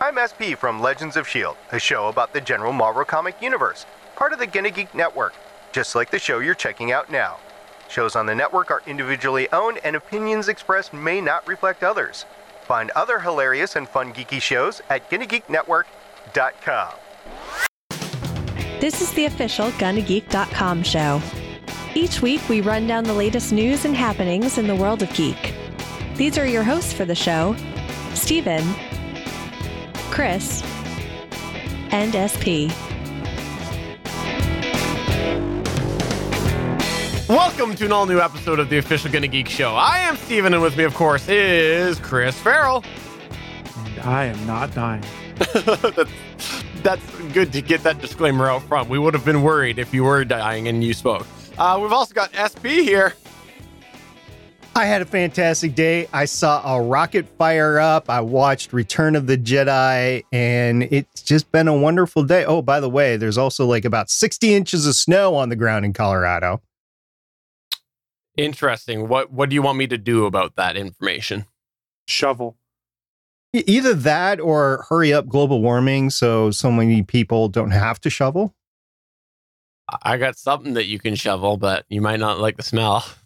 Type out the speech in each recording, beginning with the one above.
I'm SP from Legends of S.H.I.E.L.D., a show about the general Marvel comic universe, part of the Gonna Geek Network, just like the show you're checking out now. Shows on the network are individually owned, and opinions expressed may not reflect others. Find other hilarious and fun geeky shows at GonnaGeekNetwork.com. This is the official GonnaGeek.com show. Each week, we run down the latest news and happenings in the world of geek. These are your hosts for the show Steven, Chris, and SP. Welcome to an all new episode of the official Gonna Geek Show. I am Steven, and with me, of course, is Chris Farrell. And I am not dying. that's, that's good to get that disclaimer out front. We would have been worried if you were dying and you spoke. Uh, we've also got SP here. I had a fantastic day. I saw a rocket fire up. I watched Return of the Jedi, and it's just been a wonderful day. Oh, by the way, there's also like about 60 inches of snow on the ground in Colorado. Interesting. What What do you want me to do about that information? Shovel. Either that or hurry up global warming so so many people don't have to shovel. I got something that you can shovel, but you might not like the smell.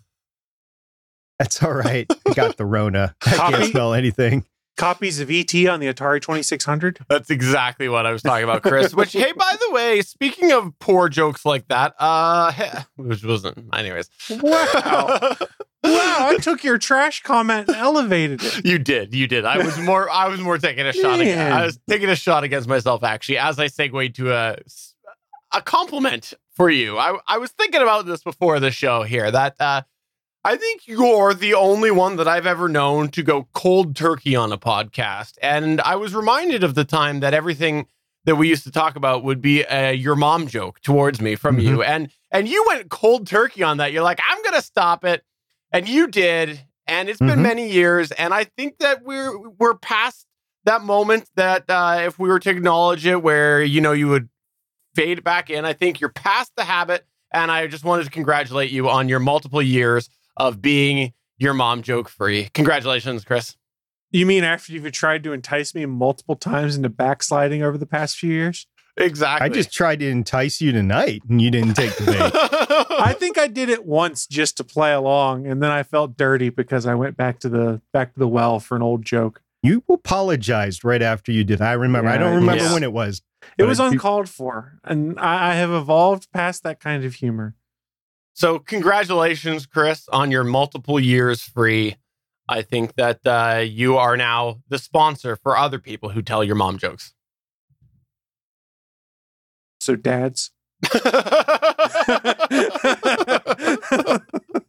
That's all right. I got the Rona. I can't Copy? smell anything. Copies of ET on the Atari 2600. That's exactly what I was talking about, Chris. Which, hey, by the way, speaking of poor jokes like that, uh, which wasn't, anyways. Wow. wow, I took your trash comment and elevated it. You did, you did. I was more, I was more taking a shot. Against, I was taking a shot against myself, actually, as I segued to a a compliment for you. I I was thinking about this before the show here that uh, I think you're the only one that I've ever known to go cold turkey on a podcast, and I was reminded of the time that everything that we used to talk about would be a your mom joke towards me from you, and and you went cold turkey on that. You're like, I'm gonna stop it, and you did, and it's been Mhm. many years, and I think that we're we're past that moment that uh, if we were to acknowledge it, where you know you would fade back in. I think you're past the habit, and I just wanted to congratulate you on your multiple years of being your mom joke free. Congratulations, Chris. You mean after you've tried to entice me multiple times into backsliding over the past few years? Exactly. I just tried to entice you tonight and you didn't take the bait. I think I did it once just to play along, and then I felt dirty because I went back to the back to the well for an old joke. You apologized right after you did. I remember. I don't remember yeah. when it was. It was I do- uncalled for, and I, I have evolved past that kind of humor. So, congratulations, Chris, on your multiple years free. I think that uh, you are now the sponsor for other people who tell your mom jokes. So, dads,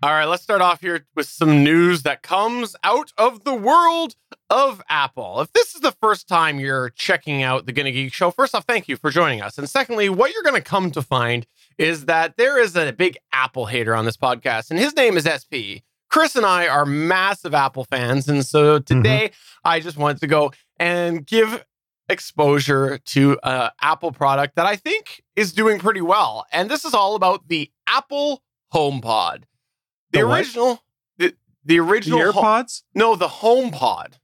All right, let's start off here with some news that comes out of the world of Apple. If this is the first time you're checking out the Gonna Geek Show, first off, thank you for joining us. And secondly, what you're going to come to find is that there is a big Apple hater on this podcast, and his name is SP. Chris and I are massive Apple fans. And so mm-hmm. today I just wanted to go and give exposure to an Apple product that I think is doing pretty well. And this is all about the Apple HomePod. The, The original, the, the the original, ho- AirPods, no, the HomePod.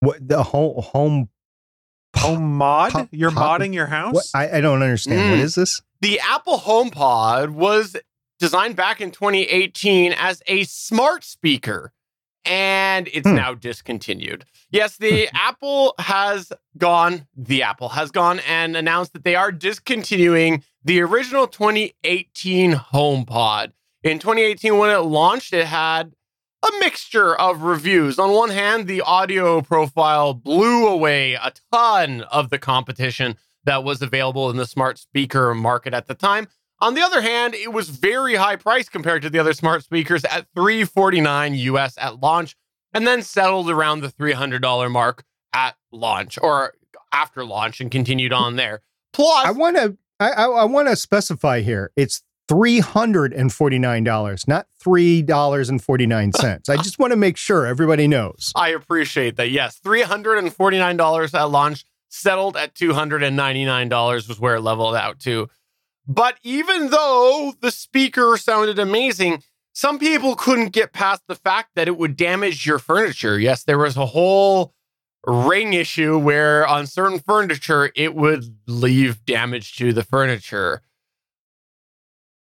What the whole home? home mod. Pop- You're pop- modding your house. What? I, I don't understand. What Mm. is this? The Apple HomePod was designed back in 2018 as a smart speaker, and it's Hmm. now discontinued. Yes, the Apple has gone, the Apple has gone and announced that they are discontinuing the original 2018 HomePod. In 2018, when it launched, it had a mixture of reviews. On one hand, the audio profile blew away a ton of the competition that was available in the smart speaker market at the time. On the other hand, it was very high price compared to the other smart speakers at 349 US at launch and then settled around the $300 mark at launch or after launch and continued on there. Plus, I want to. I, I, I want to specify here. It's three hundred and forty nine dollars, not three dollars and forty nine cents. I just want to make sure everybody knows. I appreciate that. Yes, $349 at launch, settled at $299 was where it leveled out to. But even though the speaker sounded amazing, some people couldn't get past the fact that it would damage your furniture. Yes, there was a whole ring issue where on certain furniture it would leave damage to the furniture.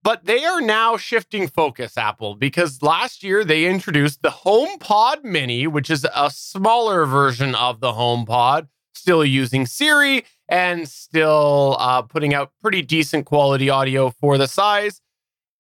But they are now shifting focus, Apple, because last year they introduced the HomePod Mini, which is a smaller version of the HomePod, still using Siri and still uh, putting out pretty decent quality audio for the size.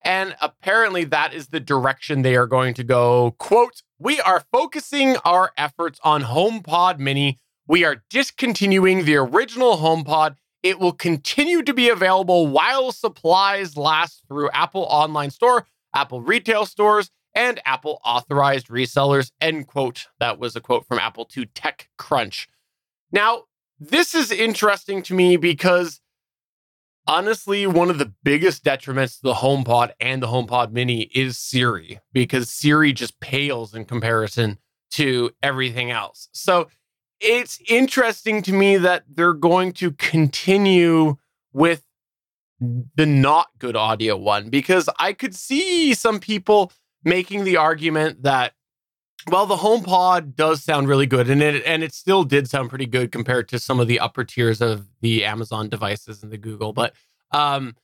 And apparently, that is the direction they are going to go. Quote, we are focusing our efforts on HomePod Mini. We are discontinuing the original HomePod. It will continue to be available while supplies last through Apple Online Store, Apple retail stores, and Apple authorized resellers. End quote. That was a quote from Apple to TechCrunch. Now, this is interesting to me because honestly, one of the biggest detriments to the HomePod and the HomePod Mini is Siri because Siri just pales in comparison to everything else. So it's interesting to me that they're going to continue with the not good audio one because I could see some people making the argument that well the HomePod does sound really good and it and it still did sound pretty good compared to some of the upper tiers of the Amazon devices and the Google but um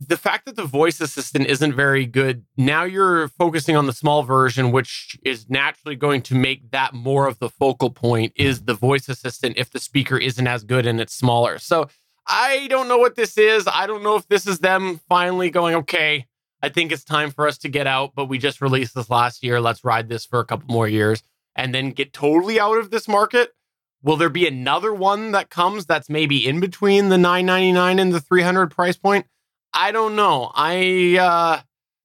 the fact that the voice assistant isn't very good now you're focusing on the small version which is naturally going to make that more of the focal point is the voice assistant if the speaker isn't as good and it's smaller. So i don't know what this is. I don't know if this is them finally going okay i think it's time for us to get out but we just released this last year. Let's ride this for a couple more years and then get totally out of this market. Will there be another one that comes that's maybe in between the 999 and the 300 price point I don't know. I uh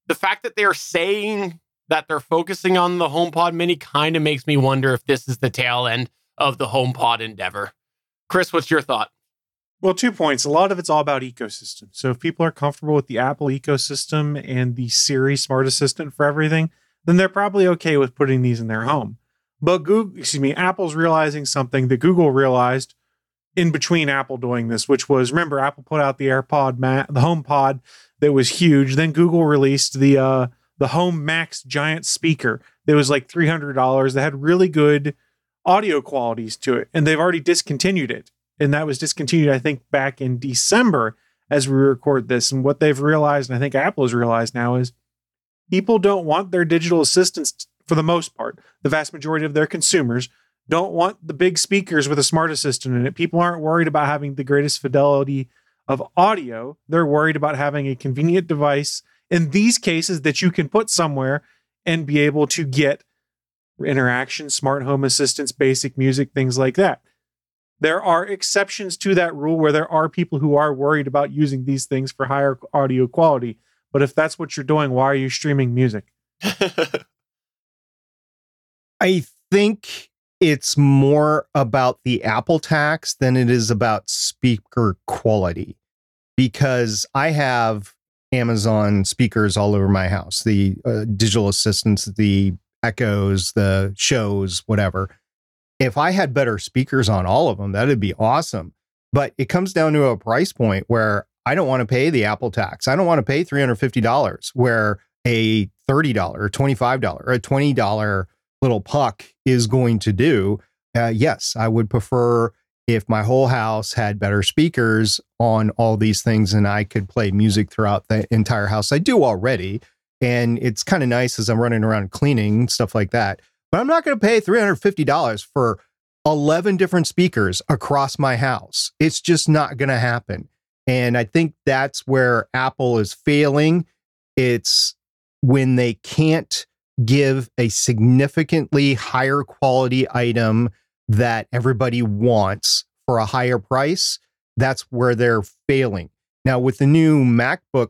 the fact that they're saying that they're focusing on the HomePod Mini kind of makes me wonder if this is the tail end of the HomePod endeavor. Chris, what's your thought? Well, two points. A lot of it's all about ecosystem. So if people are comfortable with the Apple ecosystem and the Siri smart assistant for everything, then they're probably okay with putting these in their home. But Google, excuse me, Apple's realizing something that Google realized in between Apple doing this, which was remember Apple put out the AirPod, Ma- the HomePod that was huge. Then Google released the uh, the Home Max giant speaker that was like three hundred dollars. That had really good audio qualities to it, and they've already discontinued it. And that was discontinued, I think, back in December as we record this. And what they've realized, and I think Apple has realized now, is people don't want their digital assistants for the most part. The vast majority of their consumers don't want the big speakers with a smart assistant in it. People aren't worried about having the greatest fidelity of audio. They're worried about having a convenient device in these cases that you can put somewhere and be able to get interaction, smart home assistance, basic music, things like that. There are exceptions to that rule where there are people who are worried about using these things for higher audio quality. But if that's what you're doing, why are you streaming music? I think it's more about the Apple tax than it is about speaker quality because I have Amazon speakers all over my house, the uh, digital assistants, the echoes, the shows, whatever. If I had better speakers on all of them, that'd be awesome. But it comes down to a price point where I don't want to pay the Apple tax. I don't want to pay $350 where a $30 or $25 or a $20 little puck is going to do. Uh, yes, I would prefer if my whole house had better speakers on all these things and I could play music throughout the entire house. I do already. And it's kind of nice as I'm running around cleaning, stuff like that. But I'm not going to pay $350 for 11 different speakers across my house. It's just not going to happen. And I think that's where Apple is failing. It's when they can't give a significantly higher quality item that everybody wants for a higher price, that's where they're failing. Now, with the new MacBook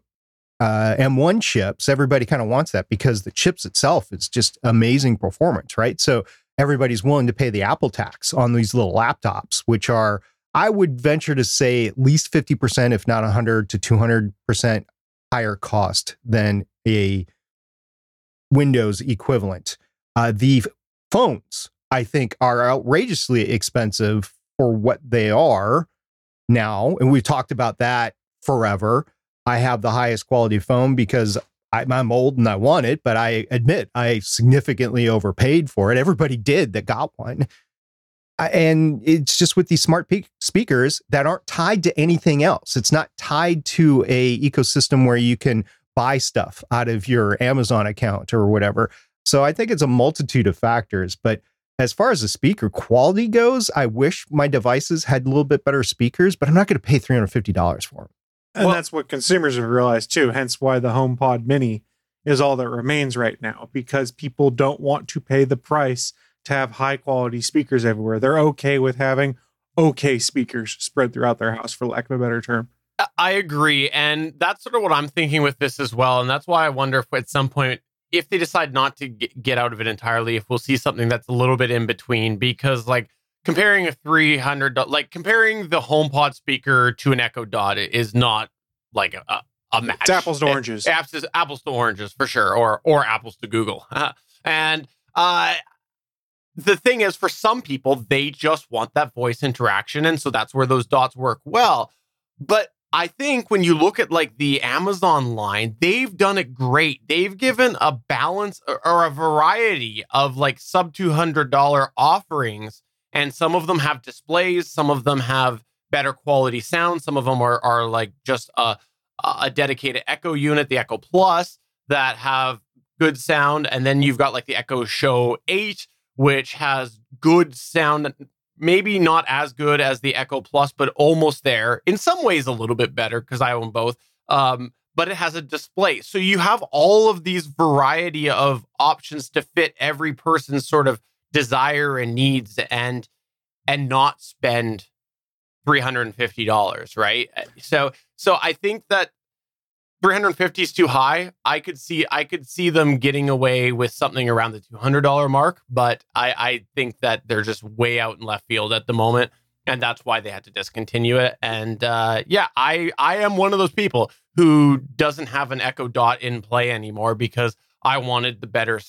uh, M1 chips, everybody kind of wants that because the chips itself is just amazing performance, right? So everybody's willing to pay the Apple tax on these little laptops, which are, I would venture to say, at least 50%, if not 100 to 200% higher cost than a Windows equivalent. Uh, the phones I think are outrageously expensive for what they are now. And we've talked about that forever. I have the highest quality phone because I'm old and I want it, but I admit I significantly overpaid for it. Everybody did that got one. And it's just with these smart pe- speakers that aren't tied to anything else. It's not tied to a ecosystem where you can buy stuff out of your Amazon account or whatever. So I think it's a multitude of factors. But as far as the speaker quality goes, I wish my devices had a little bit better speakers, but I'm not going to pay $350 for them. And Well- that's what consumers have realized too, hence why the HomePod Mini is all that remains right now because people don't want to pay the price to have high quality speakers everywhere. They're okay with having okay speakers spread throughout their house, for lack of a better term. I- agree. And that's sort of what I'm thinking with this as well. And that's why I wonder if at some point, if they decide not to get, out of it entirely, if we'll see something that's a little bit in between, because like comparing a 300, do- like comparing the HomePod speaker to an Echo Dot is not like a, a, match. It's apples to oranges. Apples, apples to oranges for sure, or or apples to Google. and uh, the thing is, for some people, they just want that voice interaction, and so that's where those dots work well. But I think when you look at like the Amazon line, they've done it great. They've given a balance or, a variety of like sub two hundred dollar offerings, and some of them have displays, some of them have better quality sound, some of them are are like just a a dedicated Echo unit, the Echo Plus, that have good sound. And then you've got like the Echo Show 8, which has good sound, maybe not as good as the Echo Plus, but almost there. In some ways, a little bit better because I own both. Um, but it has a display. So you have all of these variety of options to fit every person's sort of desire and needs and and not spend $350, right? So so I think that 350 is too high. I could see I could see them getting away with something around the $200 mark, but I I think that they're just way out in left field at the moment and that's why they had to discontinue it. And uh, yeah, I I am one of those people who doesn't have an Echo Dot in play anymore because I wanted the better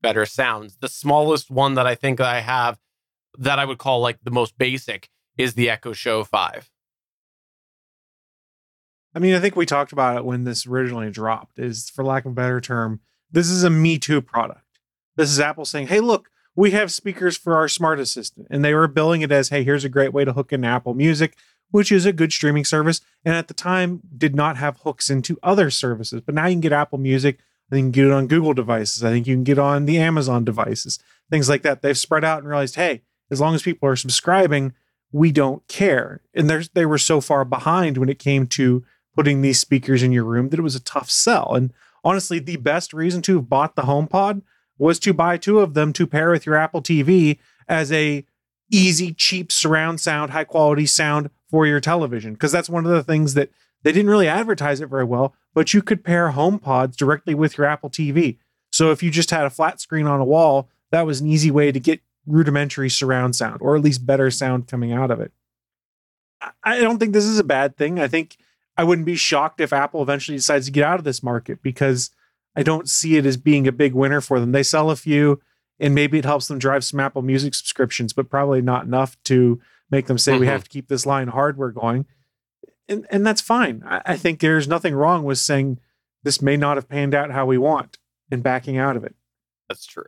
better sounds. The smallest one that I think I have that I would call like the most basic is the Echo Show 5. I mean, I think we talked about it when this originally dropped, is for lack of a better term, this is a Me Too product. This is Apple saying, hey, look, we have speakers for our smart assistant. And they were billing it as, hey, here's a great way to hook into Apple Music, which is a good streaming service. And at the time, did not have hooks into other services. But now you can get Apple Music. I think you can get it on Google devices. I think you can get on the Amazon devices, things like that. They've spread out and realized, hey, as long as people are subscribing, we don't care. And they were so far behind when it came to putting these speakers in your room that it was a tough sell. And honestly, the best reason to have bought the HomePod was to buy two of them to pair with your Apple TV as a easy, cheap surround sound, high quality sound for your television. Because that's one of the things that they didn't really advertise it very well, but you could pair HomePods directly with your Apple TV. So if you just had a flat screen on a wall, that was an easy way to get rudimentary surround sound or at least better sound coming out of it. I- I don't think this is a bad thing. I think I wouldn't be shocked if Apple eventually decides to get out of this market because I don't see it as being a big winner for them. They sell a few and maybe it helps them drive some Apple Music subscriptions, but probably not enough to make them say we Mhm. have to keep this line hardware going. And and that's fine. I, I think there's nothing wrong with saying this may not have panned out how we want and backing out of it. That's true.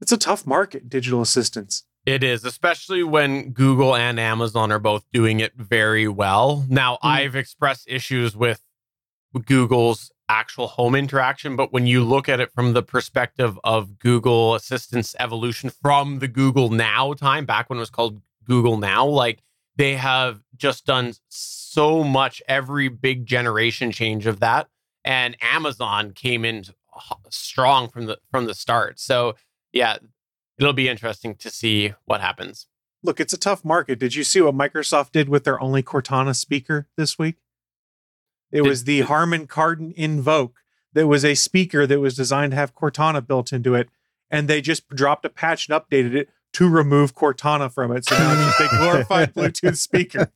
It's a tough market, digital assistants. It is, especially when Google and Amazon are both doing it very well. Now, Hmm. I've expressed issues with Google's actual home interaction, but when you look at it from the perspective of Google Assistant's evolution from the Google Now time, back when it was called Google Now, like they have just done so much every big generation change of that. And Amazon came in strong from the from the start. So yeah, it'll be interesting to see what happens. Look, it's a tough market. Did you see what Microsoft did with their only Cortana speaker this week? It Did- was the Harman Kardon Invoke. That was a speaker that was designed to have Cortana built into it, and they just dropped a patch and updated it to remove Cortana from it. So now it's a glorified Bluetooth speaker.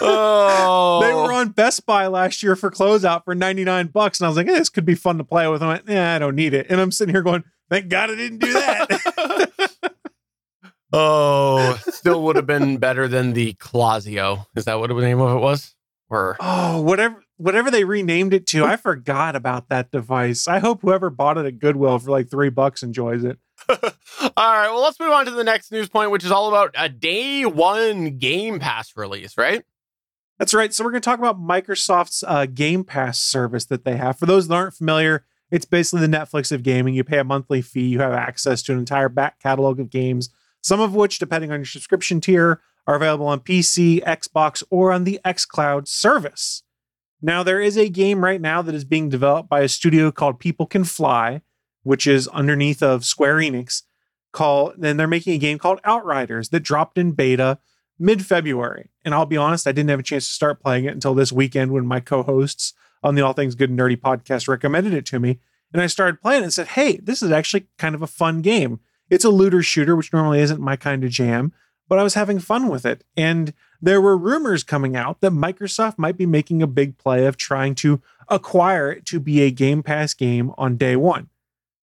Oh, They were on Best Buy last year for closeout for 99 bucks. And I was like, eh, this could be fun to play with. I went, yeah, I don't need it. And I'm sitting here going, Thank God I didn't do that. oh, still would have been better than the Clausio. Is that what the name of it was? Or oh, whatever whatever they renamed it to, I forgot about that device. I hope whoever bought it at Goodwill for like three bucks enjoys it. all right, well, let's move on to the next news point, which is all about a day one Game Pass release, right? That's right. So we're going to talk about Microsoft's uh, Game Pass service that they have. For those that aren't familiar, it's basically the Netflix of gaming. You pay a monthly fee, you have access to an entire back catalog of games, some of which, depending on your subscription tier, are available on PC, Xbox, or on the xCloud service. Now, there is a game right now that is being developed by a studio called People Can Fly, which is underneath of Square Enix. Call then they're making a game called Outriders that dropped in beta mid February. And I'll be honest, I didn't have a chance to start playing it until this weekend when my co hosts on the All Things Good and Nerdy podcast recommended it to me. And I started playing it and said, hey, this is actually kind of a fun game. It's a looter shooter, which normally isn't my kind of jam, but I was having fun with it. And there were rumors coming out that Microsoft might be making a big play of trying to acquire it to be a Game Pass game on day one.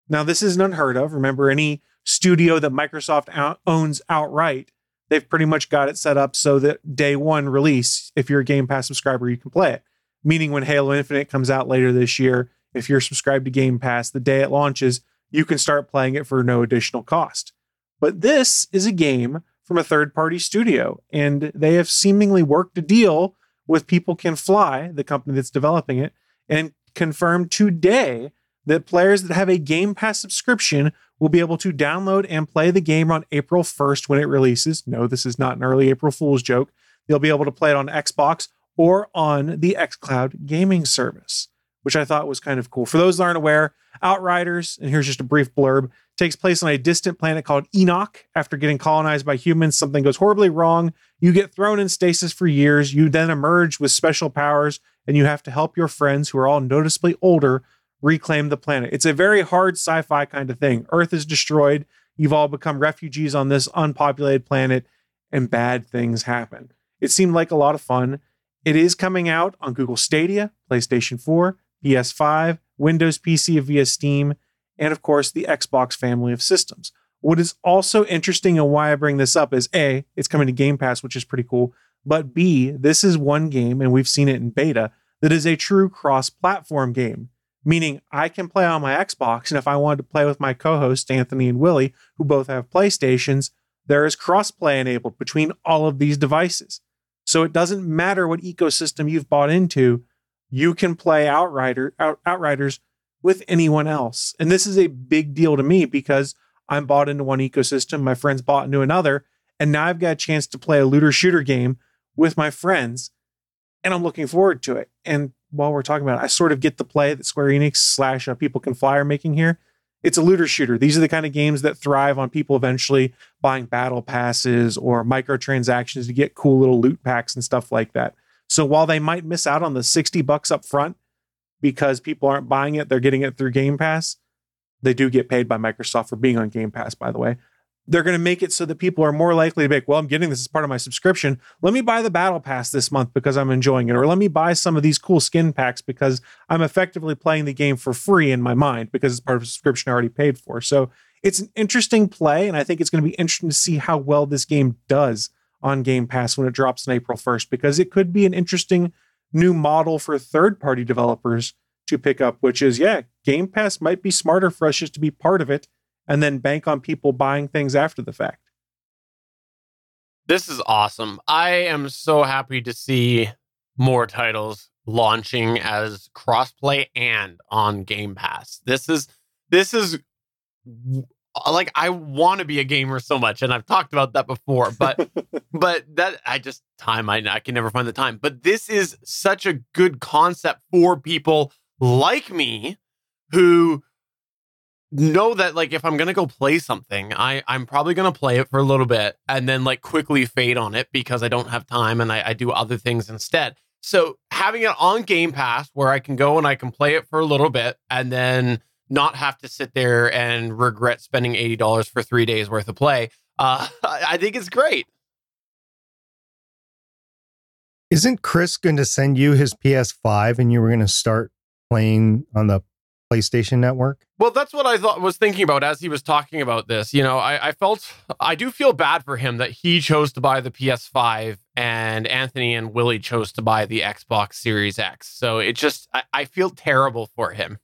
Now, this isn't unheard of. Remember, any studio that Microsoft out- owns outright, they've pretty much got it set up so that day one release, if you're a Game Pass subscriber, you can play it. Meaning, when Halo Infinite comes out later this year, if you're subscribed to Game Pass, the day it launches, you can start playing it for no additional cost. But this is a game from a third party studio, and they have seemingly worked a deal with People Can Fly, the company that's developing it, and confirmed today that players that have a Game Pass subscription will be able to download and play the game on April 1st when it releases. No, this is not an early April Fool's joke. They'll be able to play it on Xbox or on the xCloud gaming service which I thought was kind of cool. For those that aren't aware, Outriders, and here's just a brief blurb, takes place on a distant planet called Enoch. After getting colonized by humans, something goes horribly wrong. You get thrown in stasis for years. You then emerge with special powers, and you have to help your friends, who are all noticeably older, reclaim the planet. It's a very hard sci fi kind of thing. Earth is destroyed. You've all become refugees on this unpopulated planet, and bad things happen. It seemed like a lot of fun. It is coming out on Google Stadia, PlayStation 4, PS5, Windows PC via Steam, and of course the Xbox family of systems. What is also interesting and why I bring this up is A, it's coming to Game Pass, which is pretty cool. But B, this is one game, and we've seen it in beta, that is a true cross platform game. Meaning I can play on my Xbox, and if I wanted to play with my co hosts, Anthony and Willie, who both have PlayStations, there is crossplay enabled between all of these devices. So it doesn't matter what ecosystem you've bought into, you can play Outrider, Out, Outriders with anyone else. And this is a big deal to me because I'm bought into one ecosystem, my friends bought into another, and now I've got a chance to play a looter shooter game with my friends, and I'm looking forward to it. And while we're talking about it, I sort of get the play that Square Enix slash uh, People Can Fly are making here. It's a looter shooter. These are the kind of games that thrive on people eventually buying battle passes or microtransactions to get cool little loot packs and stuff like that. So while they might miss out on the 60 bucks up front because people aren't buying it, they're getting it through Game Pass. They do get paid by Microsoft for being on Game Pass, by the way. They're going to make it so that people are more likely to be like, well, I'm getting this as part of my subscription. Let me buy the Battle Pass this month because I'm enjoying it. Or let me buy some of these cool skin packs because I'm effectively playing the game for free in my mind because it's part of a subscription I already paid for. So it's an interesting play. And I think it's going to be interesting to see how well this game does on Game Pass when it drops on April 1st, because it could be an interesting new model for third party developers to pick up, which is, yeah, Game Pass might be smarter for us just to be part of it and then bank on people buying things after the fact. This is awesome. I am so happy to see more titles launching as crossplay and on Game Pass. This is this is like I want to be a gamer so much, and I've talked about that before. But but that I just time I I can never find the time. But this is such a good concept for people like me who know that like if I'm gonna go play something, I I'm probably gonna play it for a little bit and then like quickly fade on it because I don't have time and I, I do other things instead. So having it on Game Pass where I can go and I can play it for a little bit and then not have to sit there and regret spending $80 for three days worth of play. Uh, I think it's great. Isn't Chris going to send you his PS5 and you were going to start playing on the PlayStation Network? Well, that's what I thought was thinking about as he was talking about this. You know, I, I felt I do feel bad for him that he chose to buy the PS5 and Anthony and Willie chose to buy the Xbox Series X. So it just I, I feel terrible for him.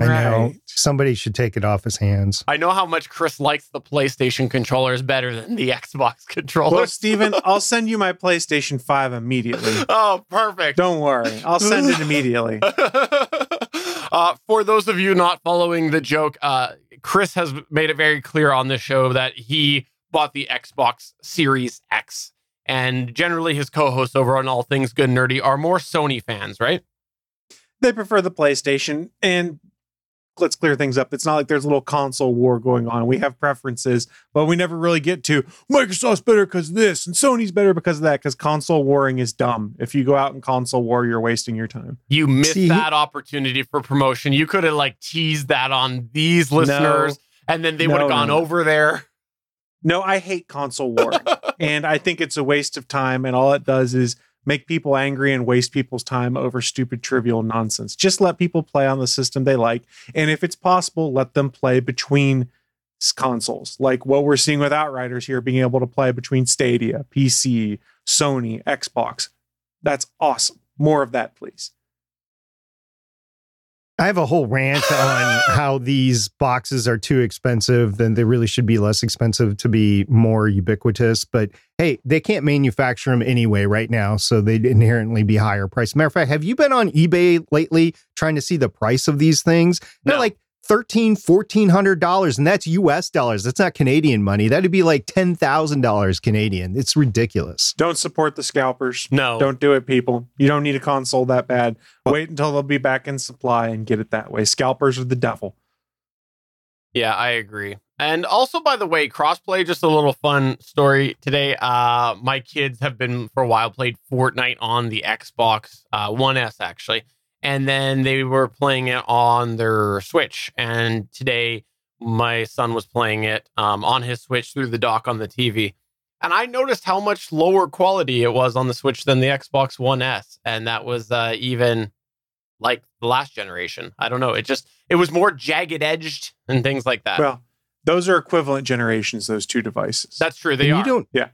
I know somebody should take it off his hands. I know how much Chris likes the PlayStation controllers better than the Xbox Well, controllers. Steven, I'll send you my PlayStation 5 immediately. oh, perfect. Don't worry. I'll send it immediately. uh, for those of you not following the joke, uh, Chris has made it very clear on this show that he bought the Xbox Series X. And generally, his co hosts over on All Things Good Nerdy are more Sony fans, right? They prefer the PlayStation. And let's clear things up. It's not like there's a little console war going on. We have preferences, but we never really get to Microsoft's better because of this and Sony's better because of that, because console warring is dumb. If you go out and console war, you're wasting your time. You missed See, that opportunity for promotion. You could have like teased that on these listeners, and then they would have gone no. over there. No, I hate console war, and I think it's a waste of time. And all it does is make people angry and waste people's time over stupid, trivial nonsense. Just let people play on the system they like. And if it's possible, let them play between consoles, like what we're seeing with Outriders here, being able to play between Stadia, PC, Sony, Xbox. That's awesome. More of that, please. I have a whole rant on how these boxes are too expensive, then they really should be less expensive to be more ubiquitous. But hey, they can't manufacture them anyway right now, so they'd inherently be higher price. Matter of fact, have you been on eBay lately trying to see the price of these things? They're No. like thirteen, fourteen hundred dollars, and that's US dollars. That's not Canadian money. That'd be like ten thousand dollars Canadian. It's ridiculous. Don't support the scalpers. No. Don't do it, people. You don't need a console that bad. Wait until they'll be back in supply and get it that way. Scalpers are the devil. Yeah, I agree. And also, by the way, crossplay, just a little fun story today. Uh, my kids have been for a while played Fortnite on the Xbox uh, One S actually, and then they were playing it on their Switch. And today, my son was playing it um, on his Switch through the dock on the TV. And I noticed how much lower quality it was on the Switch than the Xbox One S, and that was uh, even like the last generation. I don't know. It just it was more jagged edged and things like that. Well, those are equivalent generations, those two devices. That's true. They and are. you don't Yeah.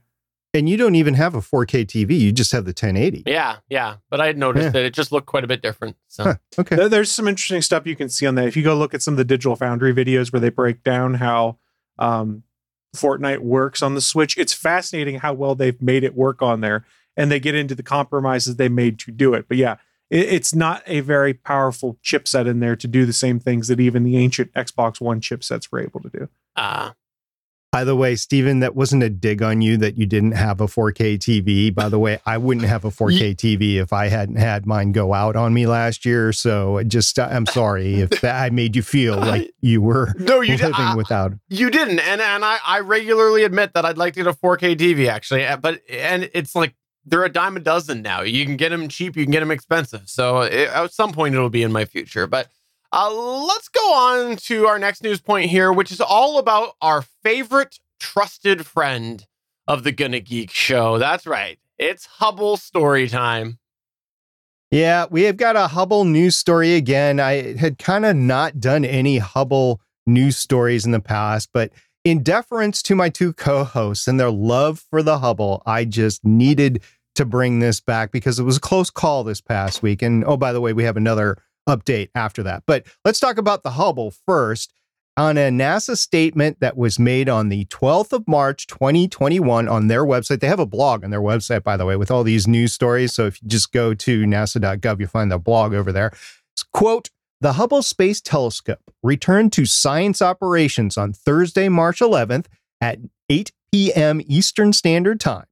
And you don't even have a 4K TV. You just have the 1080. yeah, yeah. But I had noticed Yeah. that it just looked quite a bit different. So Huh, okay. There- There's some interesting stuff you can see on that. If you go look at some of the Digital Foundry videos where they break down how um, Fortnite works on the Switch, it's fascinating how well they've made it work on there. And they get into the compromises they made to do it. But yeah, it, it's not a very powerful chipset in there to do the same things that even the ancient Xbox One chipsets were able to do. uh, By the way, Steven, that wasn't a dig on you that you didn't have a 4K TV. By the way, I wouldn't have a 4K TV if I hadn't had mine go out on me last year. So I just, I'm sorry if that I made you feel like you were no, you living did. Uh, without. you didn't, and and I, I regularly admit that I'd like to get a 4K TV actually, uh, but and it's like they're a dime a dozen now. You can get them cheap, you can get them expensive. So it, at some point it'll be in my future. But uh, let's go on to our next news point here, which is all about our favorite trusted friend of the Gonna Geek show. That's right, it's Hubble story time. Yeah, we have got a Hubble news story again. I had kind of not done any Hubble news stories in the past, but in deference to my two co hosts and their love for the Hubble, I just needed to bring this back because it was a close call this past week. And oh, by the way, we have another update after that. But let's talk about the Hubble first. On a NASA statement that was made on the 12th of March, 2021, on their website, they have a blog on their website, by the way, with all these news stories. So if you just go to nasa.gov, you'll find the blog over there. It's, quote, the Hubble Space Telescope returned to science operations on Thursday, March 11th at 8 p.m. Eastern Standard Time.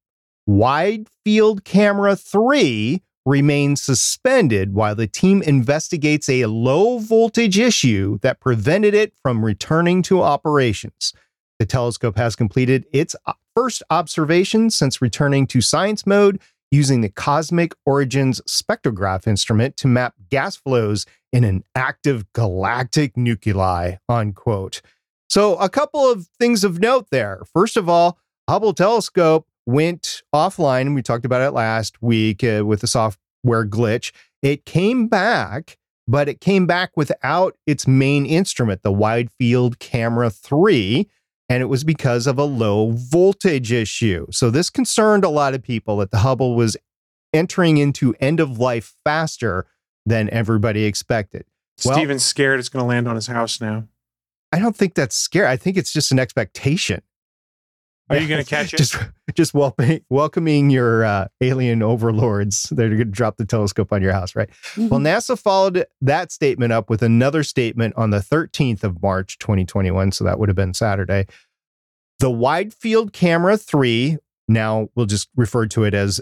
Wide Field Camera 3 remains suspended while the team investigates a low voltage issue that prevented it from returning to operations. The telescope has completed its uh, first observation since returning to science mode using the Cosmic Origins spectrograph instrument to map gas flows in an active galactic nuclei, unquote. So, a couple of things of note there. First of all, Hubble telescope went offline, and we talked about it last week uh, with the software glitch. It came back but it came back without its main instrument, the Wide Field Camera 3, and it was because of a low voltage issue. So this concerned a lot of people that the Hubble was entering into end of life faster than everybody expected. Well- Steven's scared it's going to land on his house now. I don't think that's scary. I think it's just an expectation. Are you going to catch it? just just welcoming welcoming your uh, alien overlords that are going to drop the telescope on your house, right? Well, NASA followed that statement up with another statement on the 13th of March, 2021. So that would have been Saturday. The Wide Field Camera 3, now we'll just refer to it as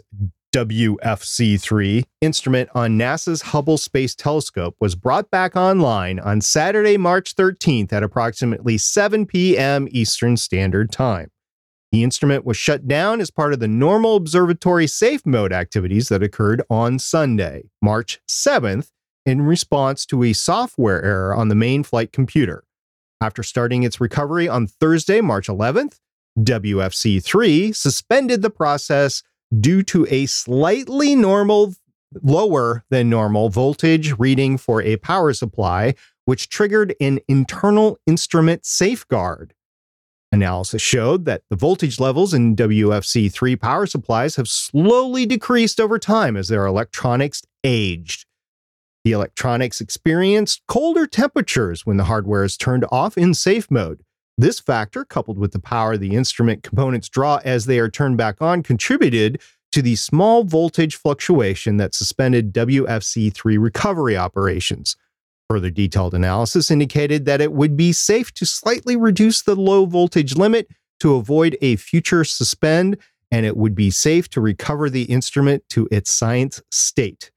WFC3 instrument on NASA's Hubble Space Telescope was brought back online on Saturday, March 13th at approximately 7 p.m. Eastern Standard Time. The instrument was shut down as part of the normal observatory safe mode activities that occurred on Sunday, March 7th, in response to a software error on the main flight computer. After starting its recovery on Thursday, March 11th, WFC 3 suspended the process due to a slightly normal, lower than normal voltage reading for a power supply, which triggered an internal instrument safeguard. Analysis showed that the voltage levels in WFC 3 power supplies have slowly decreased over time as their electronics aged. The electronics experienced colder temperatures when the hardware is turned off in safe mode. This factor, coupled with the power the instrument components draw as they are turned back on, contributed to the small voltage fluctuation that suspended WFC 3 recovery operations. Further detailed analysis indicated that it would be safe to slightly reduce the low voltage limit to avoid a future suspend, and it would be safe to recover the instrument to its science state.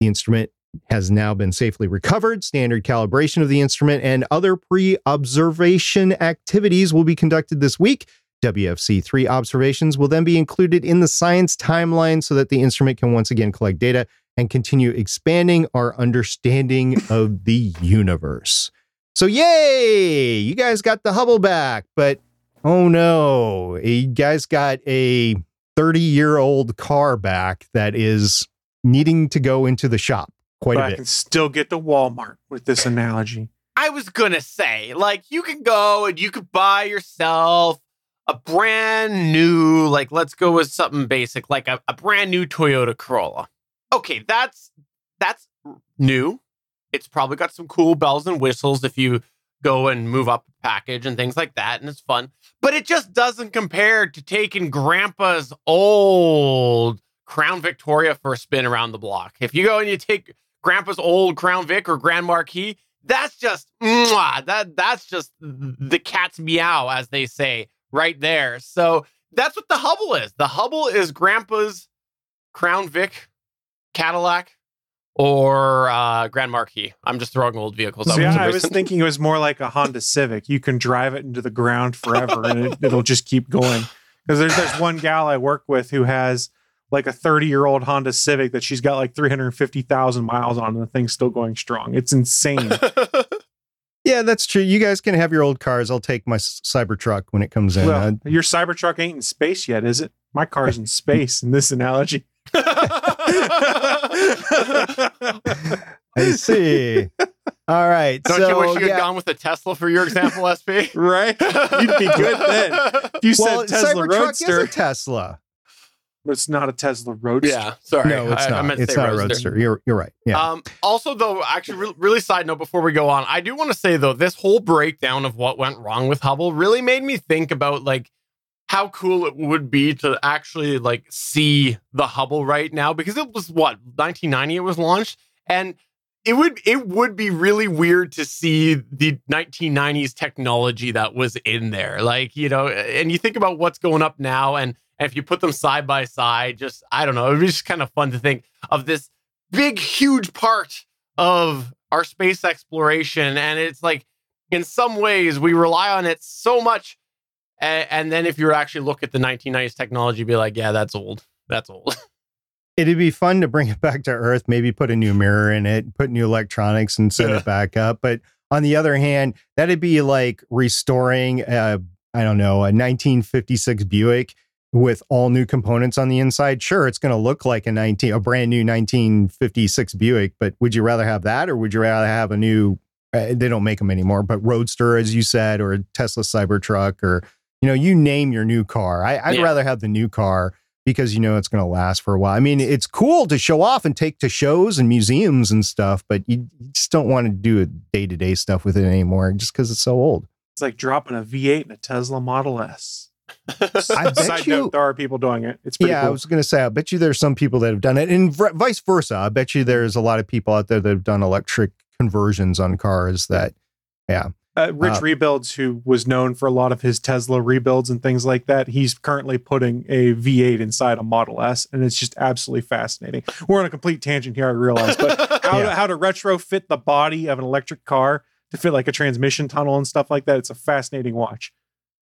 The instrument has now been safely recovered. Standard calibration of the instrument and other pre observation activities will be conducted this week. WFC 3 observations will then be included in the science timeline so that the instrument can once again collect data and continue expanding our understanding of the universe. So, yay! You guys got the Hubble back, but oh no, you guys got a 30 year old car back that is needing to go into the shop quite but a I bit. I can still get the Walmart with this analogy. I was gonna say, like, you can go and you could buy yourself a brand new, like, let's go with something basic, like a, a brand new Toyota Corolla. Okay, that's that's new. It's probably got some cool bells and whistles if you go and move up package and things like that, and it's fun. But it just doesn't compare to taking grandpa's old Crown Victoria for a spin around the block. If you go and you take grandpa's old Crown Vic or Grand Marquis, that's just mwah, that that's just the cat's meow, as they say, right there. So that's what the Hubble is. The Hubble is grandpa's Crown Vic, Cadillac, or uh, Grand Marquis. I'm just throwing old vehicles out. See, with I was thinking it was more like a Honda Civic. You can drive it into the ground forever and it, it'll just keep going. Because there's, there's one gal I work with who has like a 30 year old Honda Civic that she's got like 350,000 miles on and the thing's still going strong. It's insane. Yeah, that's true. You guys can have your old cars. I'll take my s- Cybertruck when it comes in. well, your Cybertruck ain't in space yet, is it? My car's in space in this analogy. I see. All right. Don't so, you wish you had gone with a Tesla for your example, SP? right? You'd be good then. If you well, said Tesla Cybertruck Roadster, is a Tesla. but it's not a Tesla Roadster. Yeah, sorry. no, it's I- I not. meant to it's say not a Roadster. roadster. You're you're right. Yeah. Um, also, though, actually, re- really side note before we go on, I do want to say though, this whole breakdown of what went wrong with Hubble really made me think about like how cool it would be to actually like see the Hubble right now because it was what 1990 it was launched, and it would it would be really weird to see the 1990s technology that was in there, like you know, and you think about what's going up now, and, if you put them side by side, just I don't know, it was just kind of fun to think of this big, huge part of our space exploration. And it's like, in some ways, we rely on it so much. And, and then if you were actually look at the 1990s technology, be like, yeah, that's old. That's old. It'd be fun to bring it back to Earth, maybe put a new mirror in it, put new electronics and send Yeah. it back up. But on the other hand, that'd be like restoring, uh, I don't know, a 1956 Buick with all new components on the inside, sure, it's going to look like a 19, a brand new 1956 Buick, but would you rather have that or would you rather have a new, uh, they don't make them anymore, but Roadster, as you said, or Tesla Cybertruck, or, you know, you name your new car. I, would Yeah. rather have the new car because you know it's going to last for a while. I mean, it's cool to show off and take to shows and museums and stuff, but you you just don't want to do day to day stuff with it anymore just because it's so old. It's like dropping a V8 in a Tesla Model S. I bet Side you- note, there are people doing it. It's pretty yeah, I was going to say, I bet you there's some people that have done it, and v- vice versa. I bet you there's a lot of people out there that have done electric conversions on cars. That, yeah, uh, Rich uh, Rebuilds, who was known for a lot of his Tesla rebuilds and things like that, he's currently putting a V8 inside a Model S, and it's just absolutely fascinating. We're on a complete tangent here, I realize, but how, Yeah. to, how to retrofit the body of an electric car to fit like a transmission tunnel and stuff like that. It's a fascinating watch.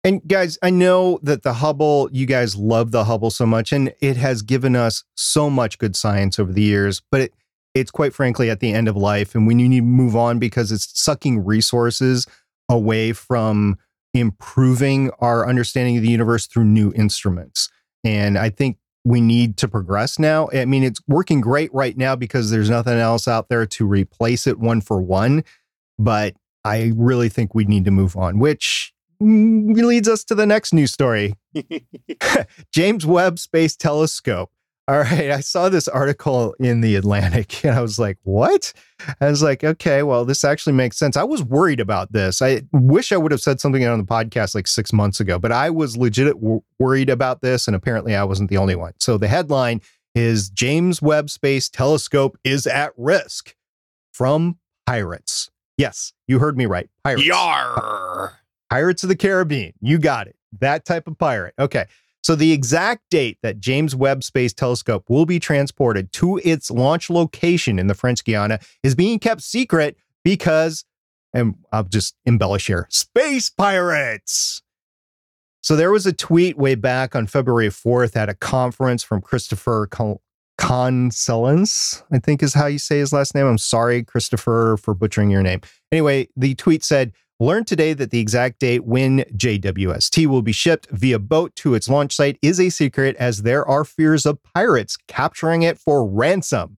And guys, I know that the Hubble, you guys love the Hubble so much, and it has given us so much good science over the years, but it, it's quite frankly at the end of life, and we need to move on because it's sucking resources away from improving our understanding of the universe through new instruments. And I think we need to progress now. I mean, it's working great right now because there's nothing else out there to replace it one for one, but I really think we need to move on, which leads us to the next news story. James Webb Space Telescope. All right, I saw this article in the Atlantic and I was like, what? I was like, okay, well, this actually makes sense. I was worried about this. I wish I would have said something on the podcast like six months ago, but I was legit w- worried about this. And apparently I wasn't the only one. So the headline is James Webb Space Telescope is at risk from pirates. Yes, you heard me right. Pirates. Yar. Pirates of the Caribbean. You got it. That type of pirate. Okay. So the exact date that James Webb Space Telescope will be transported to its launch location in the French Guiana is being kept secret because, and I'll just embellish here, space pirates. So there was a tweet way back on February 4th at a conference from Christopher Conselens, I think is how you say his last name. I'm sorry, Christopher, for butchering your name. Anyway, the tweet said, Learn today that the exact date when JWST will be shipped via boat to its launch site is a secret as there are fears of pirates capturing it for ransom.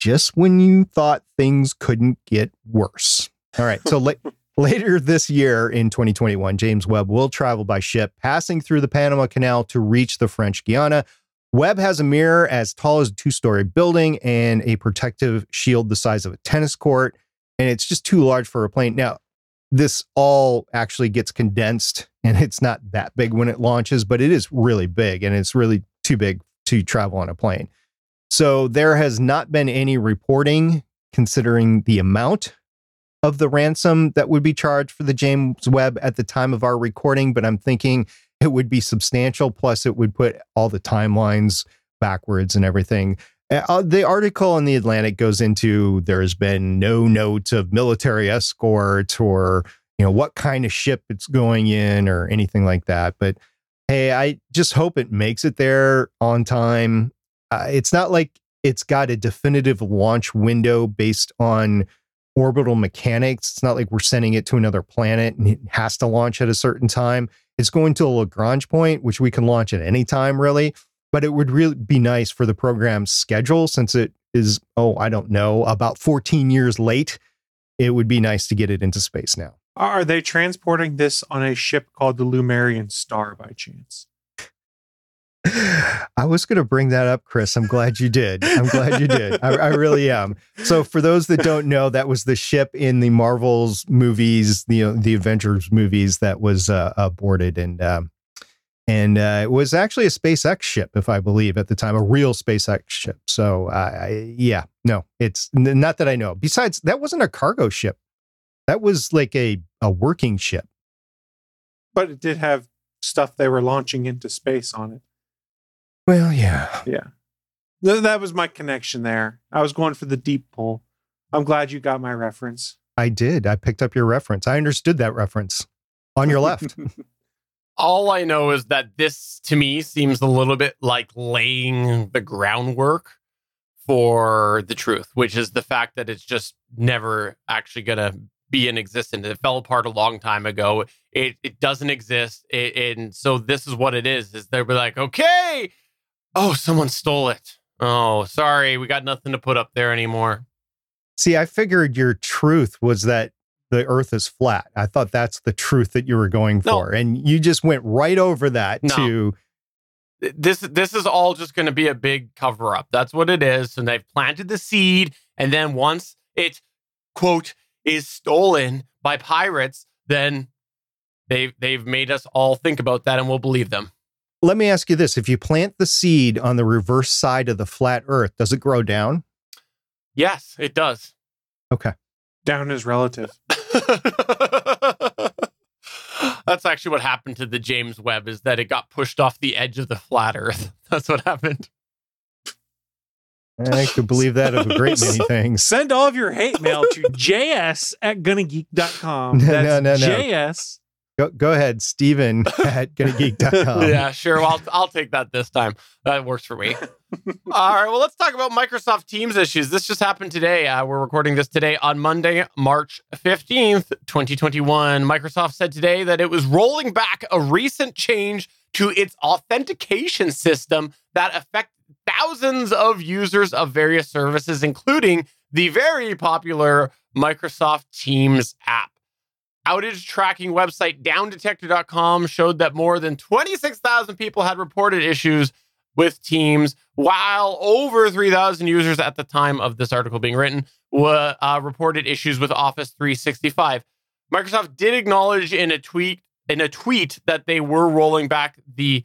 Just when you thought things couldn't get worse. All right. So la- later this year in 2021, James Webb will travel by ship, passing through the Panama Canal to reach the French Guiana. Webb has a mirror as tall as a two story building and a protective shield the size of a tennis court. And it's just too large for a plane. Now, this all actually gets condensed and it's not that big when it launches, but it is really big and it's really too big to travel on a plane. So there has not been any reporting considering the amount of the ransom that would be charged for the James Webb at the time of our recording, but I'm thinking it would be substantial. Plus, it would put all the timelines backwards and everything. Uh, the article in the Atlantic goes into there's been no note of military escort or you know what kind of ship it's going in or anything like that. But hey, I just hope it makes it there on time. Uh, it's not like it's got a definitive launch window based on orbital mechanics. It's not like we're sending it to another planet and it has to launch at a certain time. It's going to a Lagrange point, which we can launch at any time, really. But it would really be nice for the program's schedule since it is, oh, I don't know, about 14 years late. It would be nice to get it into space now. Are they transporting this on a ship called the Lemurian Star by chance? I was going to bring that up, Chris. I'm glad you did. I'm glad you did. I, I really am. So, for those that don't know, that was the ship in the Marvels movies, the uh, the Avengers movies that was uh, aborted, and um, and uh, it was actually a SpaceX ship, if I believe, at the time, a real SpaceX ship. So, uh, I, yeah, no, it's n- not that I know. Besides, that wasn't a cargo ship. That was like a a working ship. But it did have stuff they were launching into space on it. Well, yeah. Yeah. Th- that was my connection there. I was going for the deep pull. I'm glad you got my reference. I did. I picked up your reference. I understood that reference on your left. All I know is that this to me seems a little bit like laying the groundwork for the truth, which is the fact that it's just never actually going to be in existence. It fell apart a long time ago. It it doesn't exist. It, and so this is what it is. Is they'll be like, okay, oh, someone stole it. Oh, sorry, we got nothing to put up there anymore. See, I figured your truth was that the earth is flat. I thought that's the truth that you were going No. for. And you just went right over that No. to This this is all just going to be a big cover up. That's what it is. And they've planted the seed, and then once it quote is stolen by pirates, then they've they've made us all think about that, and we'll believe them. let me ask you this. If you plant the seed on the reverse side of the flat earth, does it grow down? Yes, it does. Okay. Down is relative. That's actually what happened to the James Webb is that it got pushed off the edge of the flat Earth. That's what happened. I could believe that of a great many things. Send all of your hate mail to js at gonnageek.com. No, That's no, no, no. JS. Go, go ahead, Steven at gonnageek.com. yeah, sure. Well, I'll, I'll take that this time. That works for me. All right. Well, let's talk about Microsoft Teams issues. This just happened today. Uh, we're recording this today on Monday, March 15th, 2021. Microsoft said today that it was rolling back a recent change to its authentication system that affected thousands of users of various services, including the very popular Microsoft Teams app. Outage tracking website downdetector.com showed that more than 26,000 people had reported issues with Teams, while over 3,000 users at the time of this article being written were, uh, reported issues with Office 365. Microsoft did acknowledge in a tweet in a tweet that they were rolling back the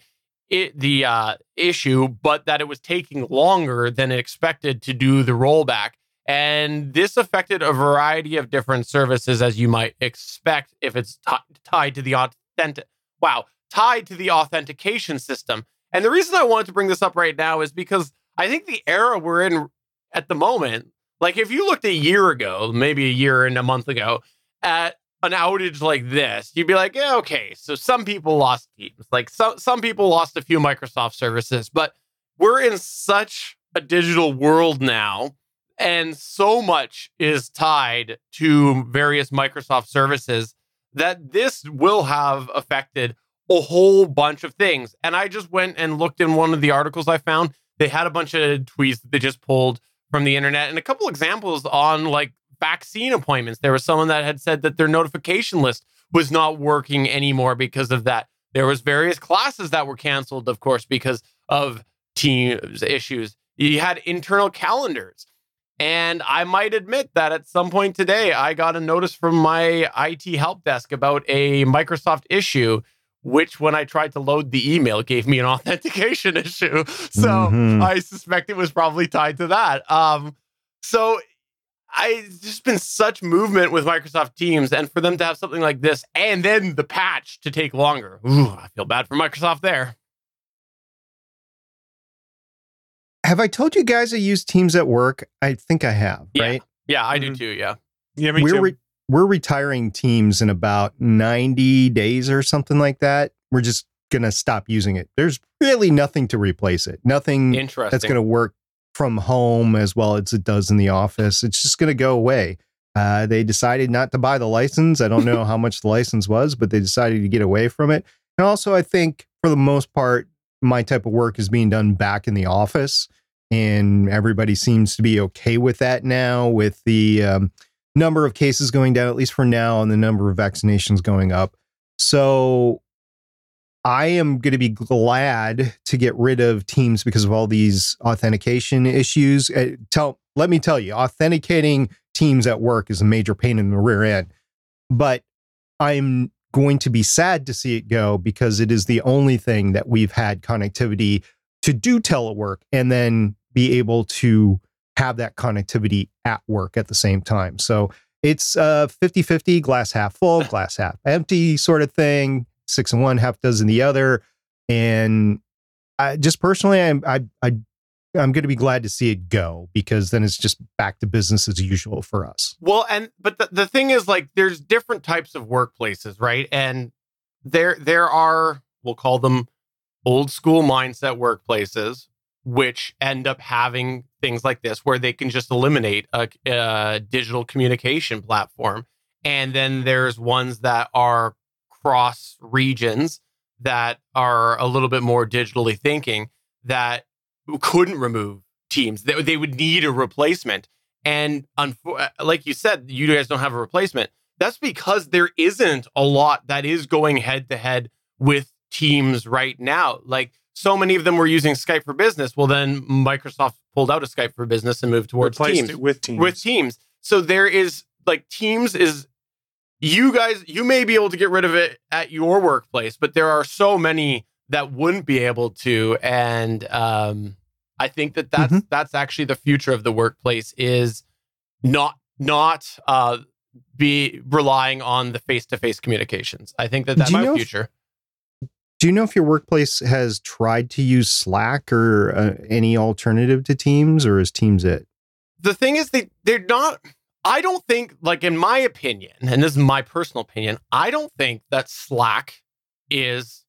it, the uh, issue, but that it was taking longer than expected to do the rollback. And this affected a variety of different services, as you might expect, if it's ti- tied to the authentic. Wow, tied to the authentication system. And the reason I wanted to bring this up right now is because I think the era we're in at the moment, like if you looked a year ago, maybe a year and a month ago, at an outage like this, you'd be like, yeah, okay, so some people lost teams. Like some some people lost a few Microsoft services, but we're in such a digital world now, and so much is tied to various Microsoft services that this will have affected a whole bunch of things. And I just went and looked in one of the articles I found. They had a bunch of tweets that they just pulled from the internet and a couple examples on like vaccine appointments. There was someone that had said that their notification list was not working anymore because of that. There was various classes that were canceled, of course, because of teams issues. You had internal calendars. And I might admit that at some point today, I got a notice from my IT help desk about a Microsoft issue, which when I tried to load the email, gave me an authentication issue. So Mhm. I suspect it was probably tied to that. Um, so I just been such movement with Microsoft Teams, and for them to have something like this, and then the patch to take longer. Ooh, I feel bad for Microsoft there. Have I told you guys I use Teams at work? I think I have, Yeah. right? Yeah, I do Mhm. too. Yeah. Yeah, me we're too. re- we're retiring Teams in about 90 days or something like that. We're just going to stop using it. There's really nothing to replace it. Nothing Interesting. that's going to work from home as well as it does in the office. It's just going to go away. Uh, they decided not to buy the license. I don't know how much the license was, but they decided to get away from it. And also, I think for the most part, my type of work is being done back in the office, and everybody seems to be okay with that now. With the um, number of cases going down, at least for now, and the number of vaccinations going up. So I am going to be glad to get rid of Teams because of all these authentication issues. Uh, tell, let me tell you, authenticating Teams at work is a major pain in the rear end. But I'm going to be sad to see it go because it is the only thing that we've had connectivity to do telework and then be able to have that connectivity at work at the same time. So it's uh 50-50, glass half full, glass half empty sort of thing. Six and one, half dozen the other. And I just personally, I'm I I I'm going to be glad to see it go because then it's just back to business as usual for us. Well, and but the, the thing is, like, there's different types of workplaces, right? And there there are we'll call them old school mindset workplaces, which end up having things like this, where they can just eliminate a, a digital communication platform And then there's ones that are cross regions that are a little bit more digitally thinking that couldn't remove teams. They, they would need a replacement. And unfo- uh, like you said, you guys don't have a replacement. That's because there isn't a lot that is going head to head with teams right now. Like so many of them were using Skype for Business. Well, then Microsoft pulled out of Skype for Business and moved towards Replaced Teams it with teams. with Teams. So there is like Teams is you guys you may be able to get rid of it at your workplace, but there are so many that wouldn't be able to and um I think that that's that's actually the future of the workplace is not not uh be relying on the face-to-face communications. I think that that's my know if- future. Do you know if your workplace has tried to use Slack or uh, any alternative to Teams, or is Teams it? the thing is they they're not I don't think like in my opinion, and this is my personal opinion, I don't think that Slack is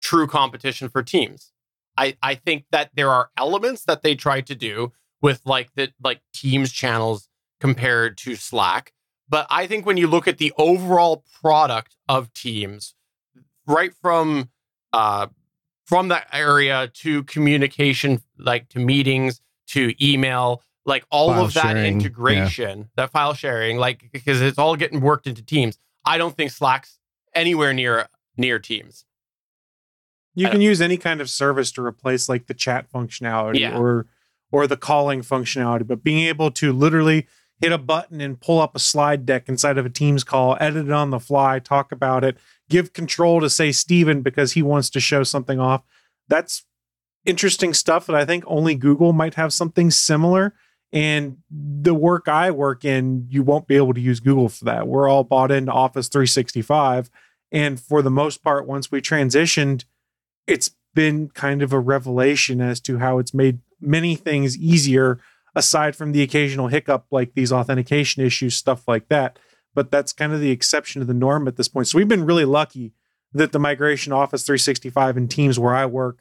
true competition for teams. I I think that there are elements that they try to do with like the like teams channels compared to Slack, but I think when you look at the overall product of teams right from uh from that area to communication like to meetings to email like all File of that sharing, yeah. integration that file sharing like because it's all getting worked into teams i don't think slack's anywhere near near teams You can use any kind of service to replace like the chat functionality Yeah. or or the calling functionality, but being able to literally hit a button and pull up a slide deck inside of a Teams call, edit it on the fly, talk about it, give control to say Steven because he wants to show something off. That's interesting stuff that I think only Google might have something similar. And the work I work in, you won't be able to use Google for that. We're all bought into Office 365. And for the most part, once we transitioned, it's been kind of a revelation as to how it's made many things easier aside from the occasional hiccup like these authentication issues stuff like that. But that's kind of the exception to the norm at this point. So we've been really lucky that the migration office 365 and teams where i work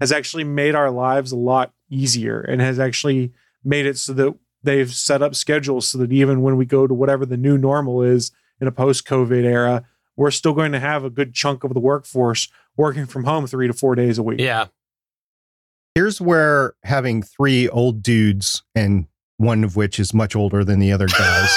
has actually made our lives a lot easier and has actually made it so that they've set up schedules so that even when we go to whatever the new normal is in a post covid era we're still going to have a good chunk of the workforce working from home three to four days a week. yeah Here's where having three old dudes, and one of which is much older than the other guys.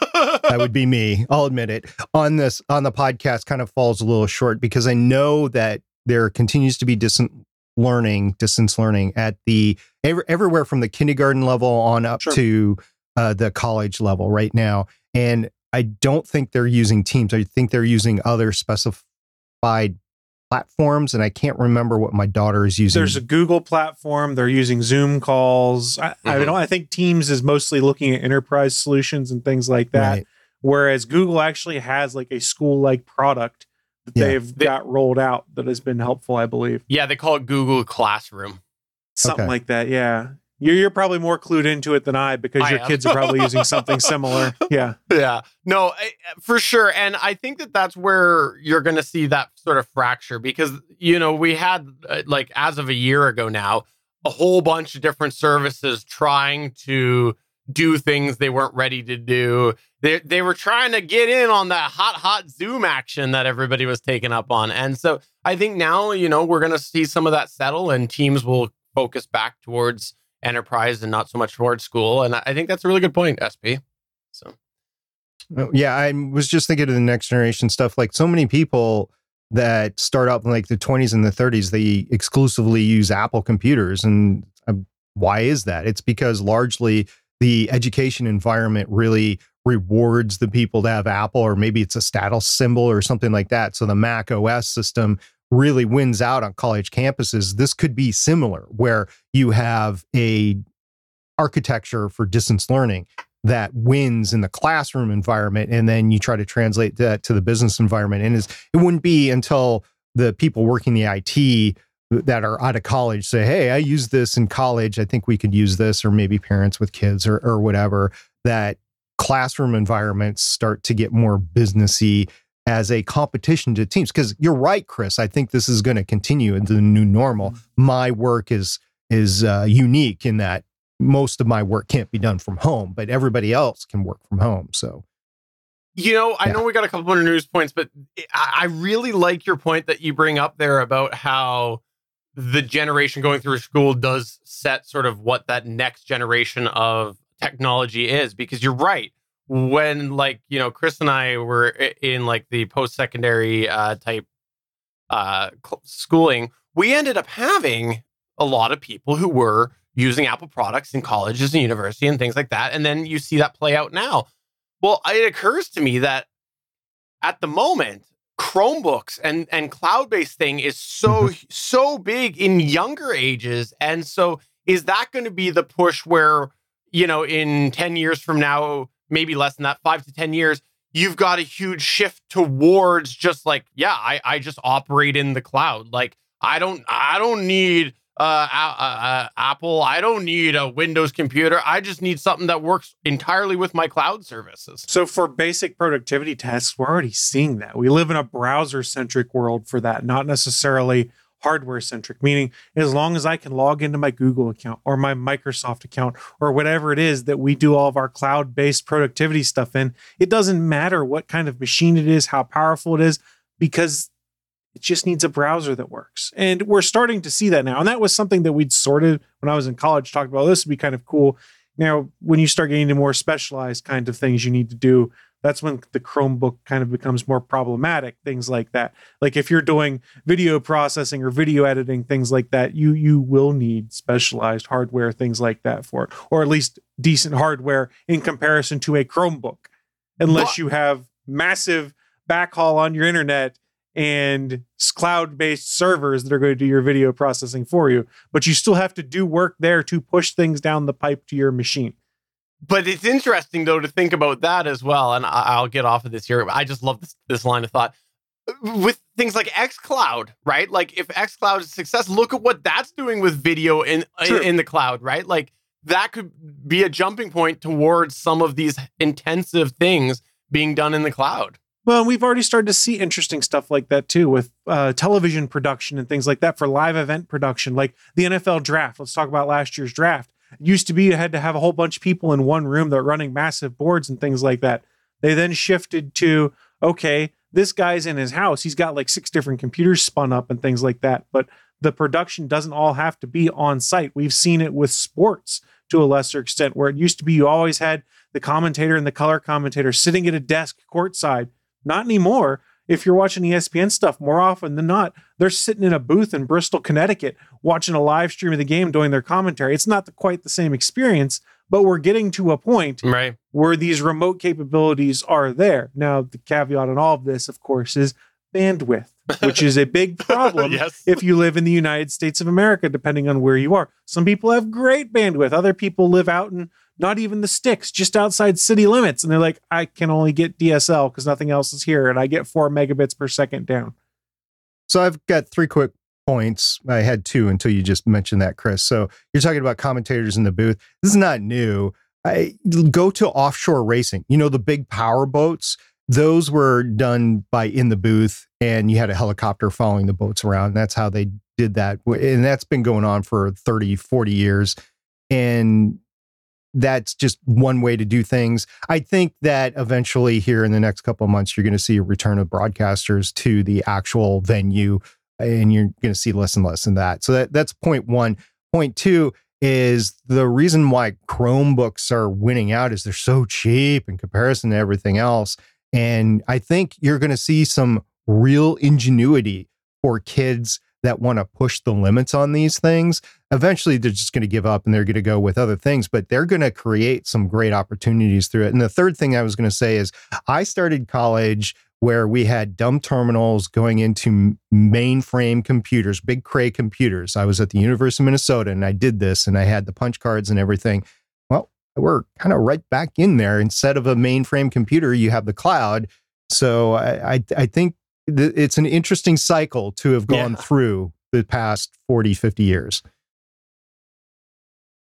that would be me. I'll admit it. On this on the podcast kind of falls a little short because I know that there continues to be distant learning, distance learning at the ev- everywhere from the kindergarten level on up Sure. to uh, the college level right now. And I don't think they're using Teams. I think they're using other specified platforms, and I can't remember what my daughter is using. There's a Google platform. They're using Zoom calls. I, I Mhm. don't. I think Teams is mostly looking at enterprise solutions and things like that. Right. Whereas Google actually has like a school-like product that Yeah. they've They- got rolled out that has been helpful, I believe. yeah they call it google classroom Something Okay. like that. Yeah. You're, you're probably more clued into it than I because I your am. kids are probably using something similar. Yeah. Yeah, no, I- for sure. And I think that that's where you're going to see that sort of fracture because, you know, we had, uh, like, as of a year ago now, a whole bunch of different services trying to do things they weren't ready to do. They, they were trying to get in on that hot, hot Zoom action that everybody was taking up on. And so I think now, you know, we're going to see some of that settle and teams will focus back towards enterprise and not so much towards school. And I think that's a really good point, SP. So. Oh, Yeah, I was just thinking of the next generation stuff. Like so many people that start out in like the 20s and the 30s, they exclusively use Apple computers. And um, why is that? It's because largely the education environment really rewards the people to have Apple, or maybe it's a status symbol or something like that. So the Mac OS system really wins out on college campuses. This could be similar, where you have a architecture for distance learning that wins in the classroom environment and then you try to translate that to the business environment and is it wouldn't be until the people working the IT that are out of college say hey I use this in college I think we could use this or maybe parents with kids or or whatever that classroom environments start to get more businessy as a competition to teams because you're right Chris I think this is going to continue into the new normal my work is is uh, unique in that most of my work can't be done from home, but everybody else can work from home. So You know, I Yeah. know we got a couple of news points, but I I really like your point that you bring up there about how the generation going through school does set sort of what that next generation of technology is. Because you're right. When like you know, Chris and I were in like the post secondary uh, type uh, schooling, we ended up having a lot of people who were using Apple products in colleges and university and things like that. And then you see that play out now. Well, it occurs to me that at the moment, Chromebooks and and cloud based thing is so so big in younger ages, and so is that going to be the push where you know in ten years from now, maybe less than that, five to ten years, you've got a huge shift towards just like yeah, I I just operate in the cloud, like I don't I don't need uh, Apple. I don't need a Windows computer. I just need something that works entirely with my cloud services. So for basic productivity tasks, we're already seeing that. We live in a browser centric world for that, not necessarily hardware centric, meaning as long as I can log into my Google account or my Microsoft account or whatever it is that we do all of our cloud based productivity stuff in, it doesn't matter what kind of machine it is, how powerful it is, because it just needs a browser that works. And we're starting to see that now. And that was something that we'd sorted when I was in college, talked about oh, this would be kind of cool. Now, when you start getting into more specialized kind of things you need to do, that's when the Chromebook kind of becomes more problematic. Things like that, like if you're doing video processing or video editing, things like that, you you will need specialized hardware, things like that for it, or at least decent hardware in comparison to a Chromebook, unless you have massive backhaul on your internet and cloud based servers that are going to do your video processing for you. But you still have to do work there to push things down the pipe to your machine. But it's interesting though to think about that as well. And I- I'll get off of this here. I just love this, this line of thought with things like xCloud, right? Like if xCloud is a success, look at what that's doing with video in in, in the cloud, right? Like that could be a jumping point towards some of these intensive things being done in the cloud. Well, we've already started to see interesting stuff like that too with uh, television production and things like that for live event production, like the NFL draft. Let's talk about last year's draft. Used to be you had to have a whole bunch of people in one room that were running massive boards and things like that. They then shifted to, okay, this guy's in his house. He's got like six different computers spun up and things like that. But the production doesn't all have to be on site. We've seen it with sports to a lesser extent, where it used to be you always had the commentator and the color commentator sitting at a desk courtside. Not anymore. If you're watching ESPN stuff, more often than not, they're sitting in a booth in Bristol, Connecticut, watching a live stream of the game, doing their commentary. It's not the, quite the same experience, but we're getting to a point Right. where these remote capabilities are there. Now, the caveat on all of this, of course, is bandwidth, which is a big problem yes. if you live in the United States of America, depending on where you are. Some people have great bandwidth. Other people live out in not even the sticks, just outside city limits. And they're like, I can only get DSL because nothing else is here. And I get four megabits per second down. So I've got three quick points. I had two until you just mentioned that, Chris. So you're talking about commentators in the booth. This is not new. I go to offshore racing. You know the big power boats. Those were done by in the booth, and you had a helicopter following the boats around. That's how they did that, and that's been going on for 30, 40 years. And that's just one way to do things. I think that eventually, here in the next couple of months, you're going to see a return of broadcasters to the actual venue, and you're going to see less and less in that. So that, that's point one. Point two is the reason why Chromebooks are winning out is they're so cheap in comparison to everything else. And I think you're going to see some real ingenuity for kids that want to push the limits on these things eventually they're just going to give up and they're going to go with other things, but they're going to create some great opportunities through it. And the third thing I was going to say is I started college where we had dumb terminals going into mainframe computers, big cray computers. I was at the University of Minnesota and I did this and I had the punch cards and everything. Well, we're kind of right back in there. Instead of a mainframe computer, you have the cloud. So I, I, I think th- it's an interesting cycle to have gone Yeah. through the past 40, 50 years.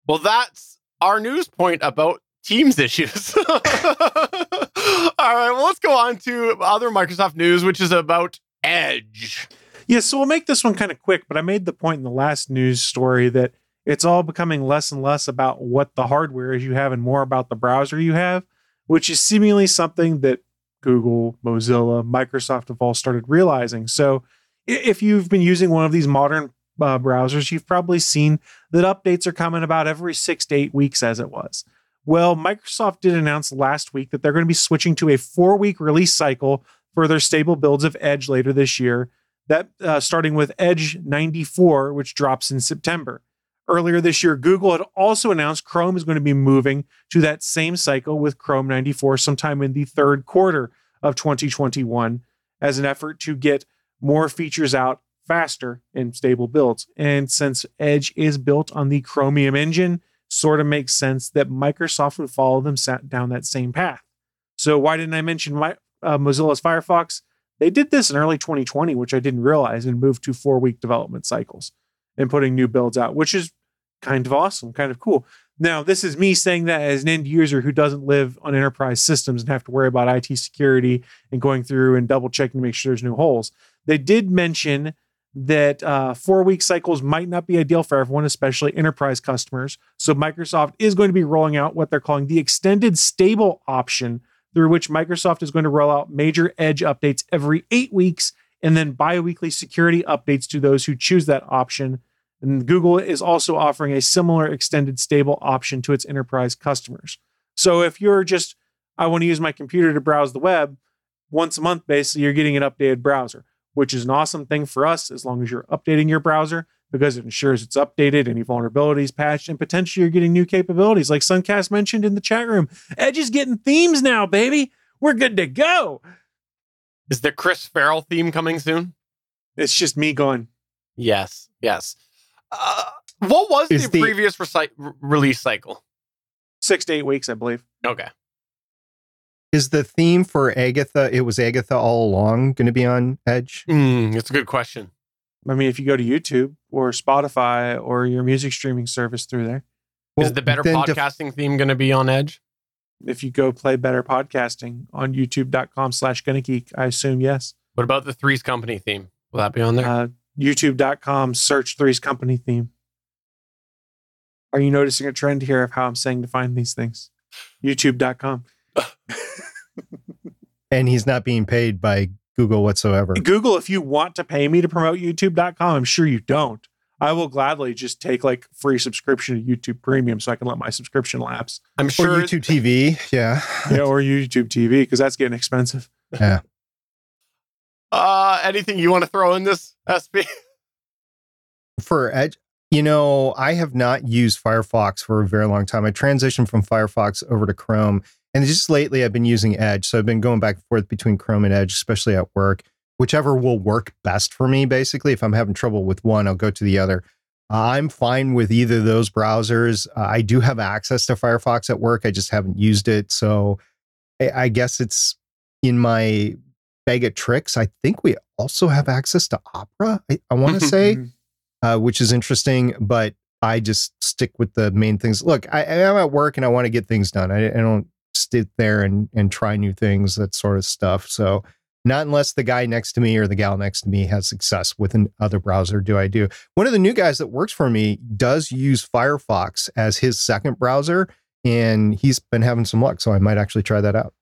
Well, that's our news point about Teams issues. All right, well, let's go on to other Microsoft news, which is about Edge. Yeah, so we'll make this one kind of quick, but I made the point in the last news story that it's all becoming less and less about what the hardware is you have and more about the browser you have, which is seemingly something that Google, Mozilla, Microsoft have all started realizing. So if you've been using one of these modern uh, browsers, you've probably seen that updates are coming about every six to eight weeks, as it was. Well, Microsoft did announce last week that they're going to be switching to a four week release cycle for their stable builds of Edge later this year. That uh, starting with Edge 94, which drops in September. Earlier this year, Google had also announced Chrome is going to be moving to that same cycle with Chrome 94 sometime in the third quarter of 2021 as an effort to get more features out faster in stable builds. And since Edge is built on the Chromium engine, sort of makes sense that Microsoft would follow them down that same path. So why didn't I mention my, uh, Mozilla's Firefox? They did this in early 2020, which I didn't realize, and moved to four week development cycles and putting new builds out, which is kind of awesome, kind of cool. Now, this is me saying that as an end user who doesn't live on enterprise systems and have to worry about IT security and going through and double checking to make sure there's no holes. They did mention that uh, four week cycles might not be ideal for everyone, especially enterprise customers. So Microsoft is going to be rolling out what they're calling the extended stable option, through which Microsoft is going to roll out major Edge updates every eight weeks and then bi weekly security updates to those who choose that option. And Google is also offering a similar extended stable option to its enterprise customers. So if you're just, I want to use my computer to browse the web, once a month, basically, you're getting an updated browser which is an awesome thing for us as long as you're updating your browser because it ensures it's updated, any vulnerabilities patched, and potentially you're getting new capabilities. Like Suncast mentioned in the chat room, Edge is getting themes now, baby. We're good to go. Is the Chris Farrell theme coming soon? It's just me going. Yes, yes. Uh, what was the, the, previous reci- release cycle? Six to eight weeks, I believe. Okay. Is the theme for Agatha, it was Agatha all along, going to be on Edge? Mm, it's a good question. I mean, if you go to YouTube or Spotify or your music streaming service through there. Well, is the better podcasting def- theme going to be on Edge? If you go play better podcasting on youtube.com slash gonna geek, I assume yes. What about the Three's Company theme? Will that be on there? Uh, youtube.com search Three's Company theme. Are you noticing a trend here of how I'm saying to find these things? YouTube.com. and he's not being paid by Google whatsoever. Google, if you want to pay me to promote YouTube.com, I'm sure you don't. I will gladly just take like free subscription to YouTube Premium so I can let my subscription lapse. I'm sure or YouTube TV, yeah, yeah, or YouTube TV because that's getting expensive. Yeah. Uh, anything you want to throw in this SP? For Edge, you know, I have not used Firefox for a very long time. I transitioned from Firefox over to Chrome and just lately, I've been using Edge. So I've been going back and forth between Chrome and Edge, especially at work, whichever will work best for me. Basically, if I'm having trouble with one, I'll go to the other. Uh, I'm fine with either of those browsers. Uh, I do have access to Firefox at work. I just haven't used it. So I, I guess it's in my bag of tricks. I think we also have access to Opera, I, I want to say, uh, which is interesting. But I just stick with the main things. Look, I, am at work and I want to get things done. I, I don't sit there and and try new things, that sort of stuff. So not unless the guy next to me or the gal next to me has success with another browser do I do. One of the new guys that works for me does use Firefox as his second browser, and he's been having some luck. So I might actually try that out.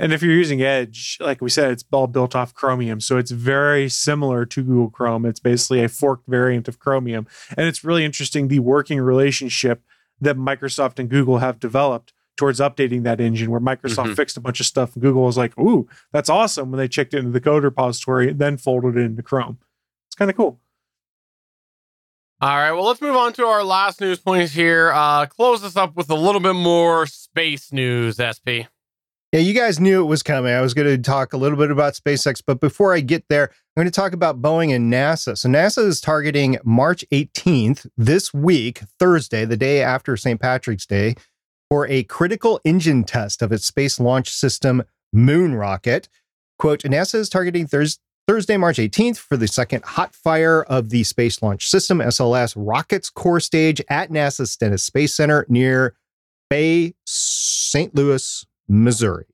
And if you're using Edge, like we said, it's all built off Chromium. So it's very similar to Google Chrome. It's basically a forked variant of Chromium. And it's really interesting the working relationship that Microsoft and Google have developed towards updating that engine where Microsoft mm-hmm. fixed a bunch of stuff and Google was like, ooh, that's awesome when they checked it into the code repository and then folded it into Chrome. It's kind of cool. All right, well, let's move on to our last news points here. Uh, close this up with a little bit more space news, SP. Yeah, you guys knew it was coming. I was going to talk a little bit about SpaceX, but before I get there, I'm going to talk about Boeing and NASA. So, NASA is targeting March 18th, this week, Thursday, the day after St. Patrick's Day, for a critical engine test of its space launch system Moon rocket. Quote, NASA is targeting Thursday. Thursday, March 18th, for the second hot fire of the Space Launch System SLS rocket's core stage at NASA's Stennis Space Center near Bay, St. Louis, Missouri.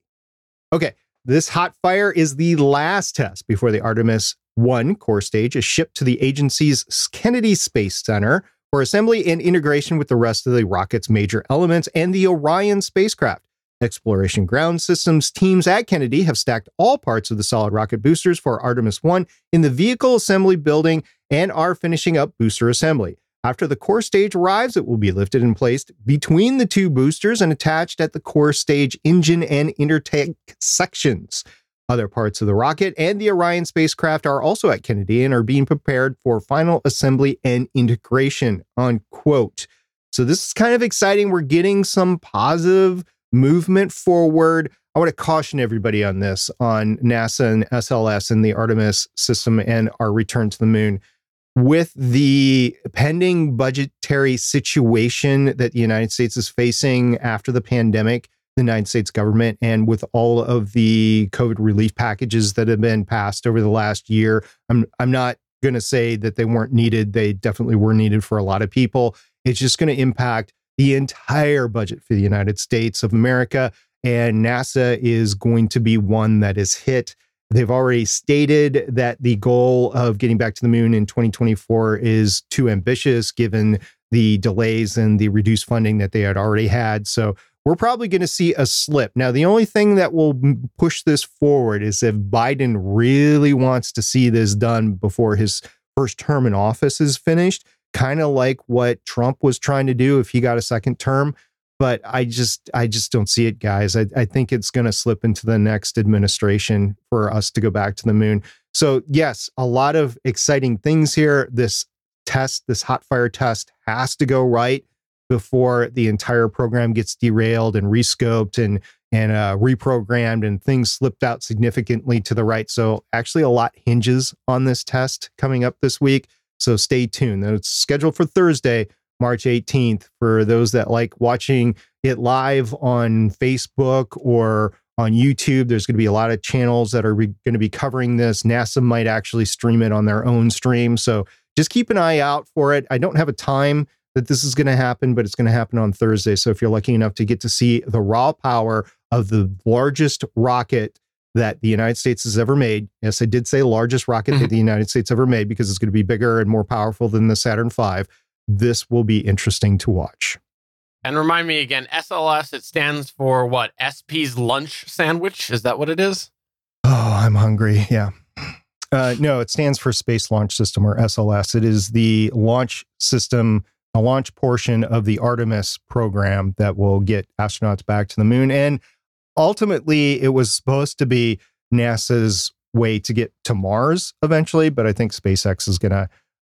Okay, this hot fire is the last test before the Artemis 1 core stage is shipped to the agency's Kennedy Space Center for assembly and integration with the rest of the rocket's major elements and the Orion spacecraft. Exploration Ground Systems teams at Kennedy have stacked all parts of the solid rocket boosters for Artemis 1 in the vehicle assembly building and are finishing up booster assembly. After the core stage arrives, it will be lifted and placed between the two boosters and attached at the core stage engine and intertank sections. Other parts of the rocket and the Orion spacecraft are also at Kennedy and are being prepared for final assembly and integration. Unquote. So this is kind of exciting. We're getting some positive movement forward. I want to caution everybody on this on NASA and SLS and the Artemis system and our return to the moon. With the pending budgetary situation that the United States is facing after the pandemic, the United States government, and with all of the COVID relief packages that have been passed over the last year, I'm I'm not going to say that they weren't needed. They definitely were needed for a lot of people. It's just going to impact the entire budget for the United States of America. And NASA is going to be one that is hit. They've already stated that the goal of getting back to the moon in 2024 is too ambitious given the delays and the reduced funding that they had already had. So we're probably going to see a slip. Now, the only thing that will push this forward is if Biden really wants to see this done before his first term in office is finished kind of like what Trump was trying to do if he got a second term. But I just, I just don't see it, guys. I, I think it's going to slip into the next administration for us to go back to the moon. So yes, a lot of exciting things here. This test, this hot fire test, has to go right before the entire program gets derailed and rescoped and and uh, reprogrammed and things slipped out significantly to the right. So actually, a lot hinges on this test coming up this week. So stay tuned. It's scheduled for Thursday, March 18th. For those that like watching it live on Facebook or on YouTube, there's going to be a lot of channels that are re- going to be covering this. NASA might actually stream it on their own stream. So just keep an eye out for it. I don't have a time that this is going to happen, but it's going to happen on Thursday. So if you're lucky enough to get to see the raw power of the largest rocket that the United States has ever made. Yes, I did say largest rocket mm-hmm. that the United States ever made because it's going to be bigger and more powerful than the Saturn V. This will be interesting to watch. And remind me again, SLS, it stands for what? SP's lunch sandwich? Is that what it is? Oh, I'm hungry. Yeah. Uh, no, it stands for Space Launch System or SLS. It is the launch system, launch portion of the Artemis program that will get astronauts back to the moon. And ultimately it was supposed to be NASA's way to get to Mars eventually, but I think SpaceX is going to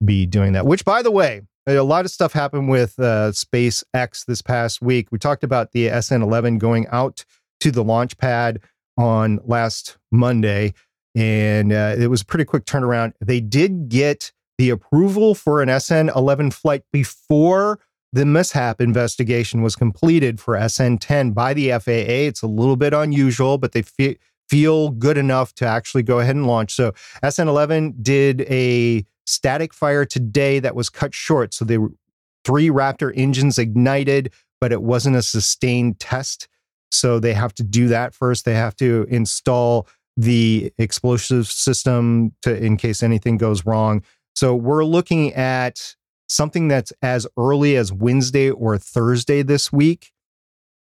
be doing that. Which, by the way, a lot of stuff happened with uh, SpaceX this past week. We talked about the SN 11 going out to the launch pad on last Monday, and uh, it was a pretty quick turnaround. They did get the approval for an SN 11 flight before the mishap investigation was completed for SN10 by the FAA. It's a little bit unusual, but they fe- feel good enough to actually go ahead and launch. So SN11 did a static fire today that was cut short. So the three Raptor engines ignited, but it wasn't a sustained test. So they have to do that first. They have to install the explosive system to in case anything goes wrong. So we're looking at something that's as early as Wednesday or Thursday this week.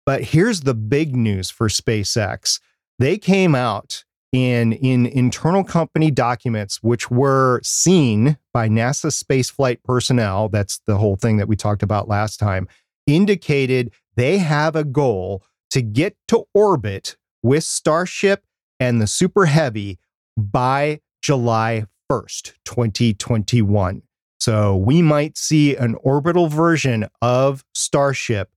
But here's the big news for SpaceX. They came out in in internal company documents which were seen by NASA spaceflight personnel, that's the whole thing that we talked about last time, indicated they have a goal to get to orbit with Starship and the Super Heavy by July 1st, 2021. So we might see an orbital version of Starship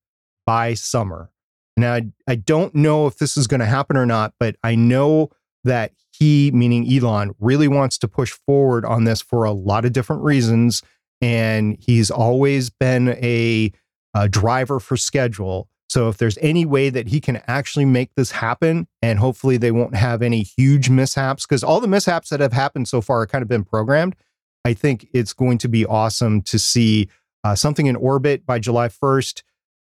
by summer. Now, I, don't know if this is going to happen or not, but I know that he, meaning Elon, really wants to push forward on this for a lot of different reasons. And he's always been a, a driver for schedule. So if there's any way that he can actually make this happen, and hopefully they won't have any huge mishaps, because all the mishaps that have happened so far have kind of been programmed. I think it's going to be awesome to see uh, something in orbit by July 1st.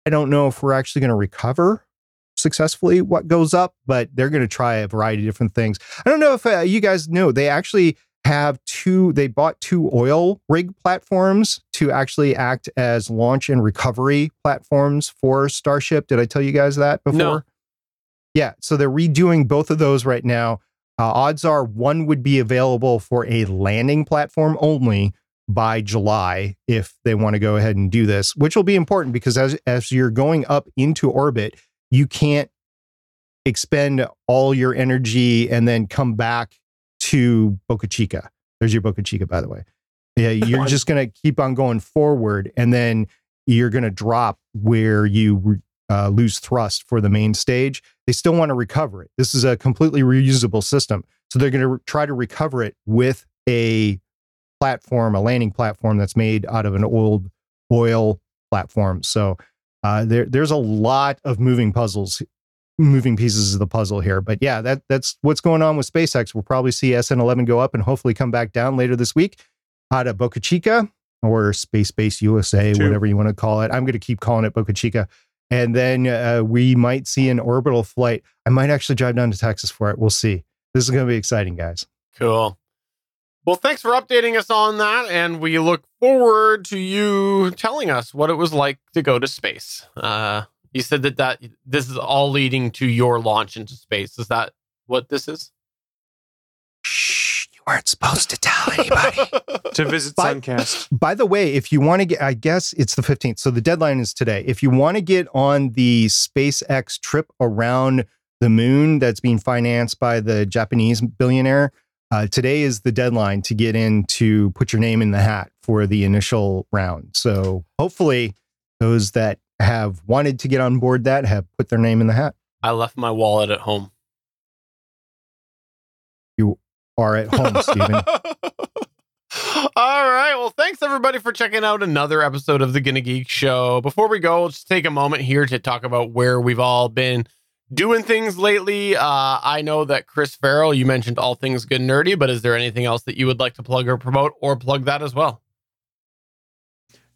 I don't know if we're actually going to recover successfully what goes up, but they're going to try a variety of different things. I don't know if uh, you guys know, they actually have two, they bought two oil rig platforms to actually act as launch and recovery platforms for Starship. Did I tell you guys that before? No. Yeah, so they're redoing both of those right now. Uh, odds are one would be available for a landing platform only by July if they want to go ahead and do this, which will be important because as as you're going up into orbit, you can't expend all your energy and then come back to Boca Chica. There's your Boca Chica, by the way. Yeah, you're just going to keep on going forward, and then you're going to drop where you uh, lose thrust for the main stage. They still want to recover it. This is a completely reusable system, so they're going to re- try to recover it with a platform, a landing platform that's made out of an old oil platform. So uh, there, there's a lot of moving puzzles, moving pieces of the puzzle here. But yeah, that that's what's going on with SpaceX. We'll probably see SN11 go up and hopefully come back down later this week out of Boca Chica or Space Base USA, Two. whatever you want to call it. I'm going to keep calling it Boca Chica. And then uh, we might see an orbital flight. I might actually drive down to Texas for it. We'll see. This is going to be exciting, guys. Cool. Well, thanks for updating us on that. And we look forward to you telling us what it was like to go to space. Uh, you said that, that this is all leading to your launch into space. Is that what this is? Shh, you weren't supposed to tell anybody. to visit Bye. Suncast. By the way, if you want to get, I guess it's the 15th. So the deadline is today. If you want to get on the SpaceX trip around the moon that's being financed by the Japanese billionaire, uh, today is the deadline to get in to put your name in the hat for the initial round. So hopefully, those that have wanted to get on board that have put their name in the hat. I left my wallet at home. You are at home, Stephen. All right. Well, thanks everybody for checking out another episode of the Gonna Geek Show. Before we go, let's take a moment here to talk about where we've all been doing things lately. Uh, I know that Chris Farrell, you mentioned all things good and nerdy, but is there anything else that you would like to plug or promote or plug that as well?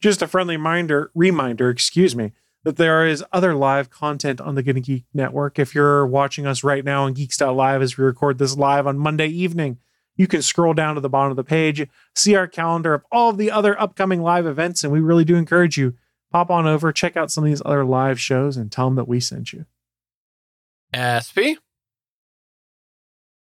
Just a friendly reminder, reminder, excuse me, that there is other live content on the Gonna Geek Network. If you're watching us right now on Geeks.live as we record this live on Monday evening, you can scroll down to the bottom of the page, see our calendar of all of the other upcoming live events, and we really do encourage you pop on over, check out some of these other live shows, and tell them that we sent you. SP?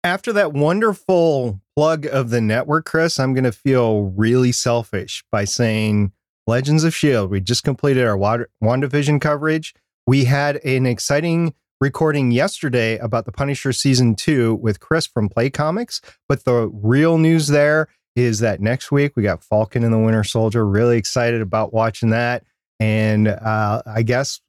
after that wonderful plug of the network, Chris, I'm going to feel really selfish by saying Legends of S.H.I.E.L.D. We just completed our Wand- WandaVision coverage. We had an exciting recording yesterday about the Punisher season two with Chris from Play Comics. But the real news there is that next week we got Falcon and the Winter Soldier. Really excited about watching that. And uh, I guess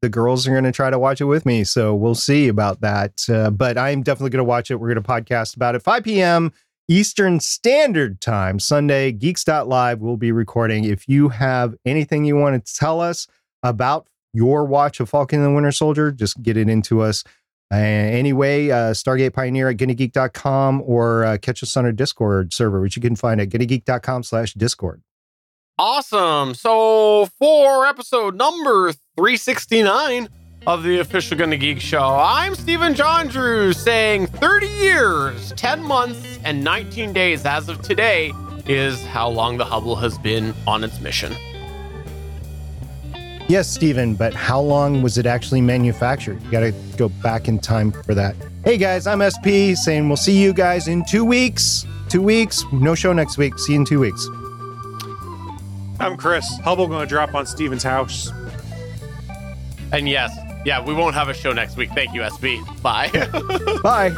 the girls are going to try to watch it with me. So we'll see about that. Uh, but I'm definitely going to watch it. We're going to podcast about it 5 p.m. Eastern Standard Time, Sunday, geeks.live. We'll be recording. If you have anything you want to tell us about your watch of Falcon and the Winter Soldier, just get it into us. Uh, anyway, uh, Stargate Pioneer at gonnageek.com or uh, catch us on our Discord server, which you can find at gonnageek.com slash Discord. Awesome. So for episode number 369 of the official Gonna Geek Show, I'm Stephen John Drew saying 30 years, 10 months, and 19 days as of today is how long the Hubble has been on its mission. Yes, Stephen, but how long was it actually manufactured? You got to go back in time for that. Hey guys, I'm SP saying we'll see you guys in two weeks. Two weeks, no show next week. See you in two weeks. I'm Chris. Hubble going to drop on Stephen's house. And yes, yeah, we won't have a show next week. Thank you, SP. Bye. Bye.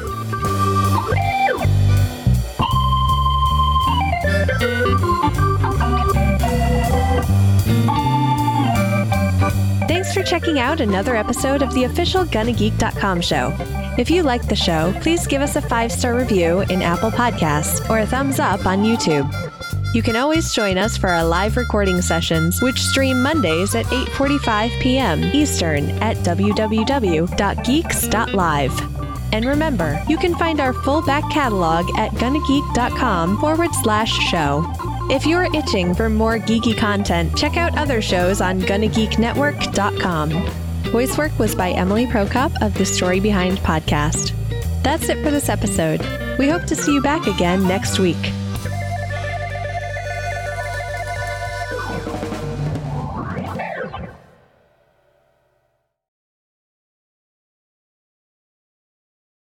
Thanks for checking out another episode of the official GonnaGeek.com show. If you like the show, please give us a five star review in Apple Podcasts or a thumbs up on YouTube. You can always join us for our live recording sessions, which stream Mondays at 8:45 p.m. Eastern at www.geeks.live. And remember, you can find our full back catalog at gonnageek.com forward slash show. If you're itching for more geeky content, check out other shows on GonnaGeekNetwork.com. Voice work was by Emily Prokop of the Story Behind podcast. That's it for this episode. We hope to see you back again next week.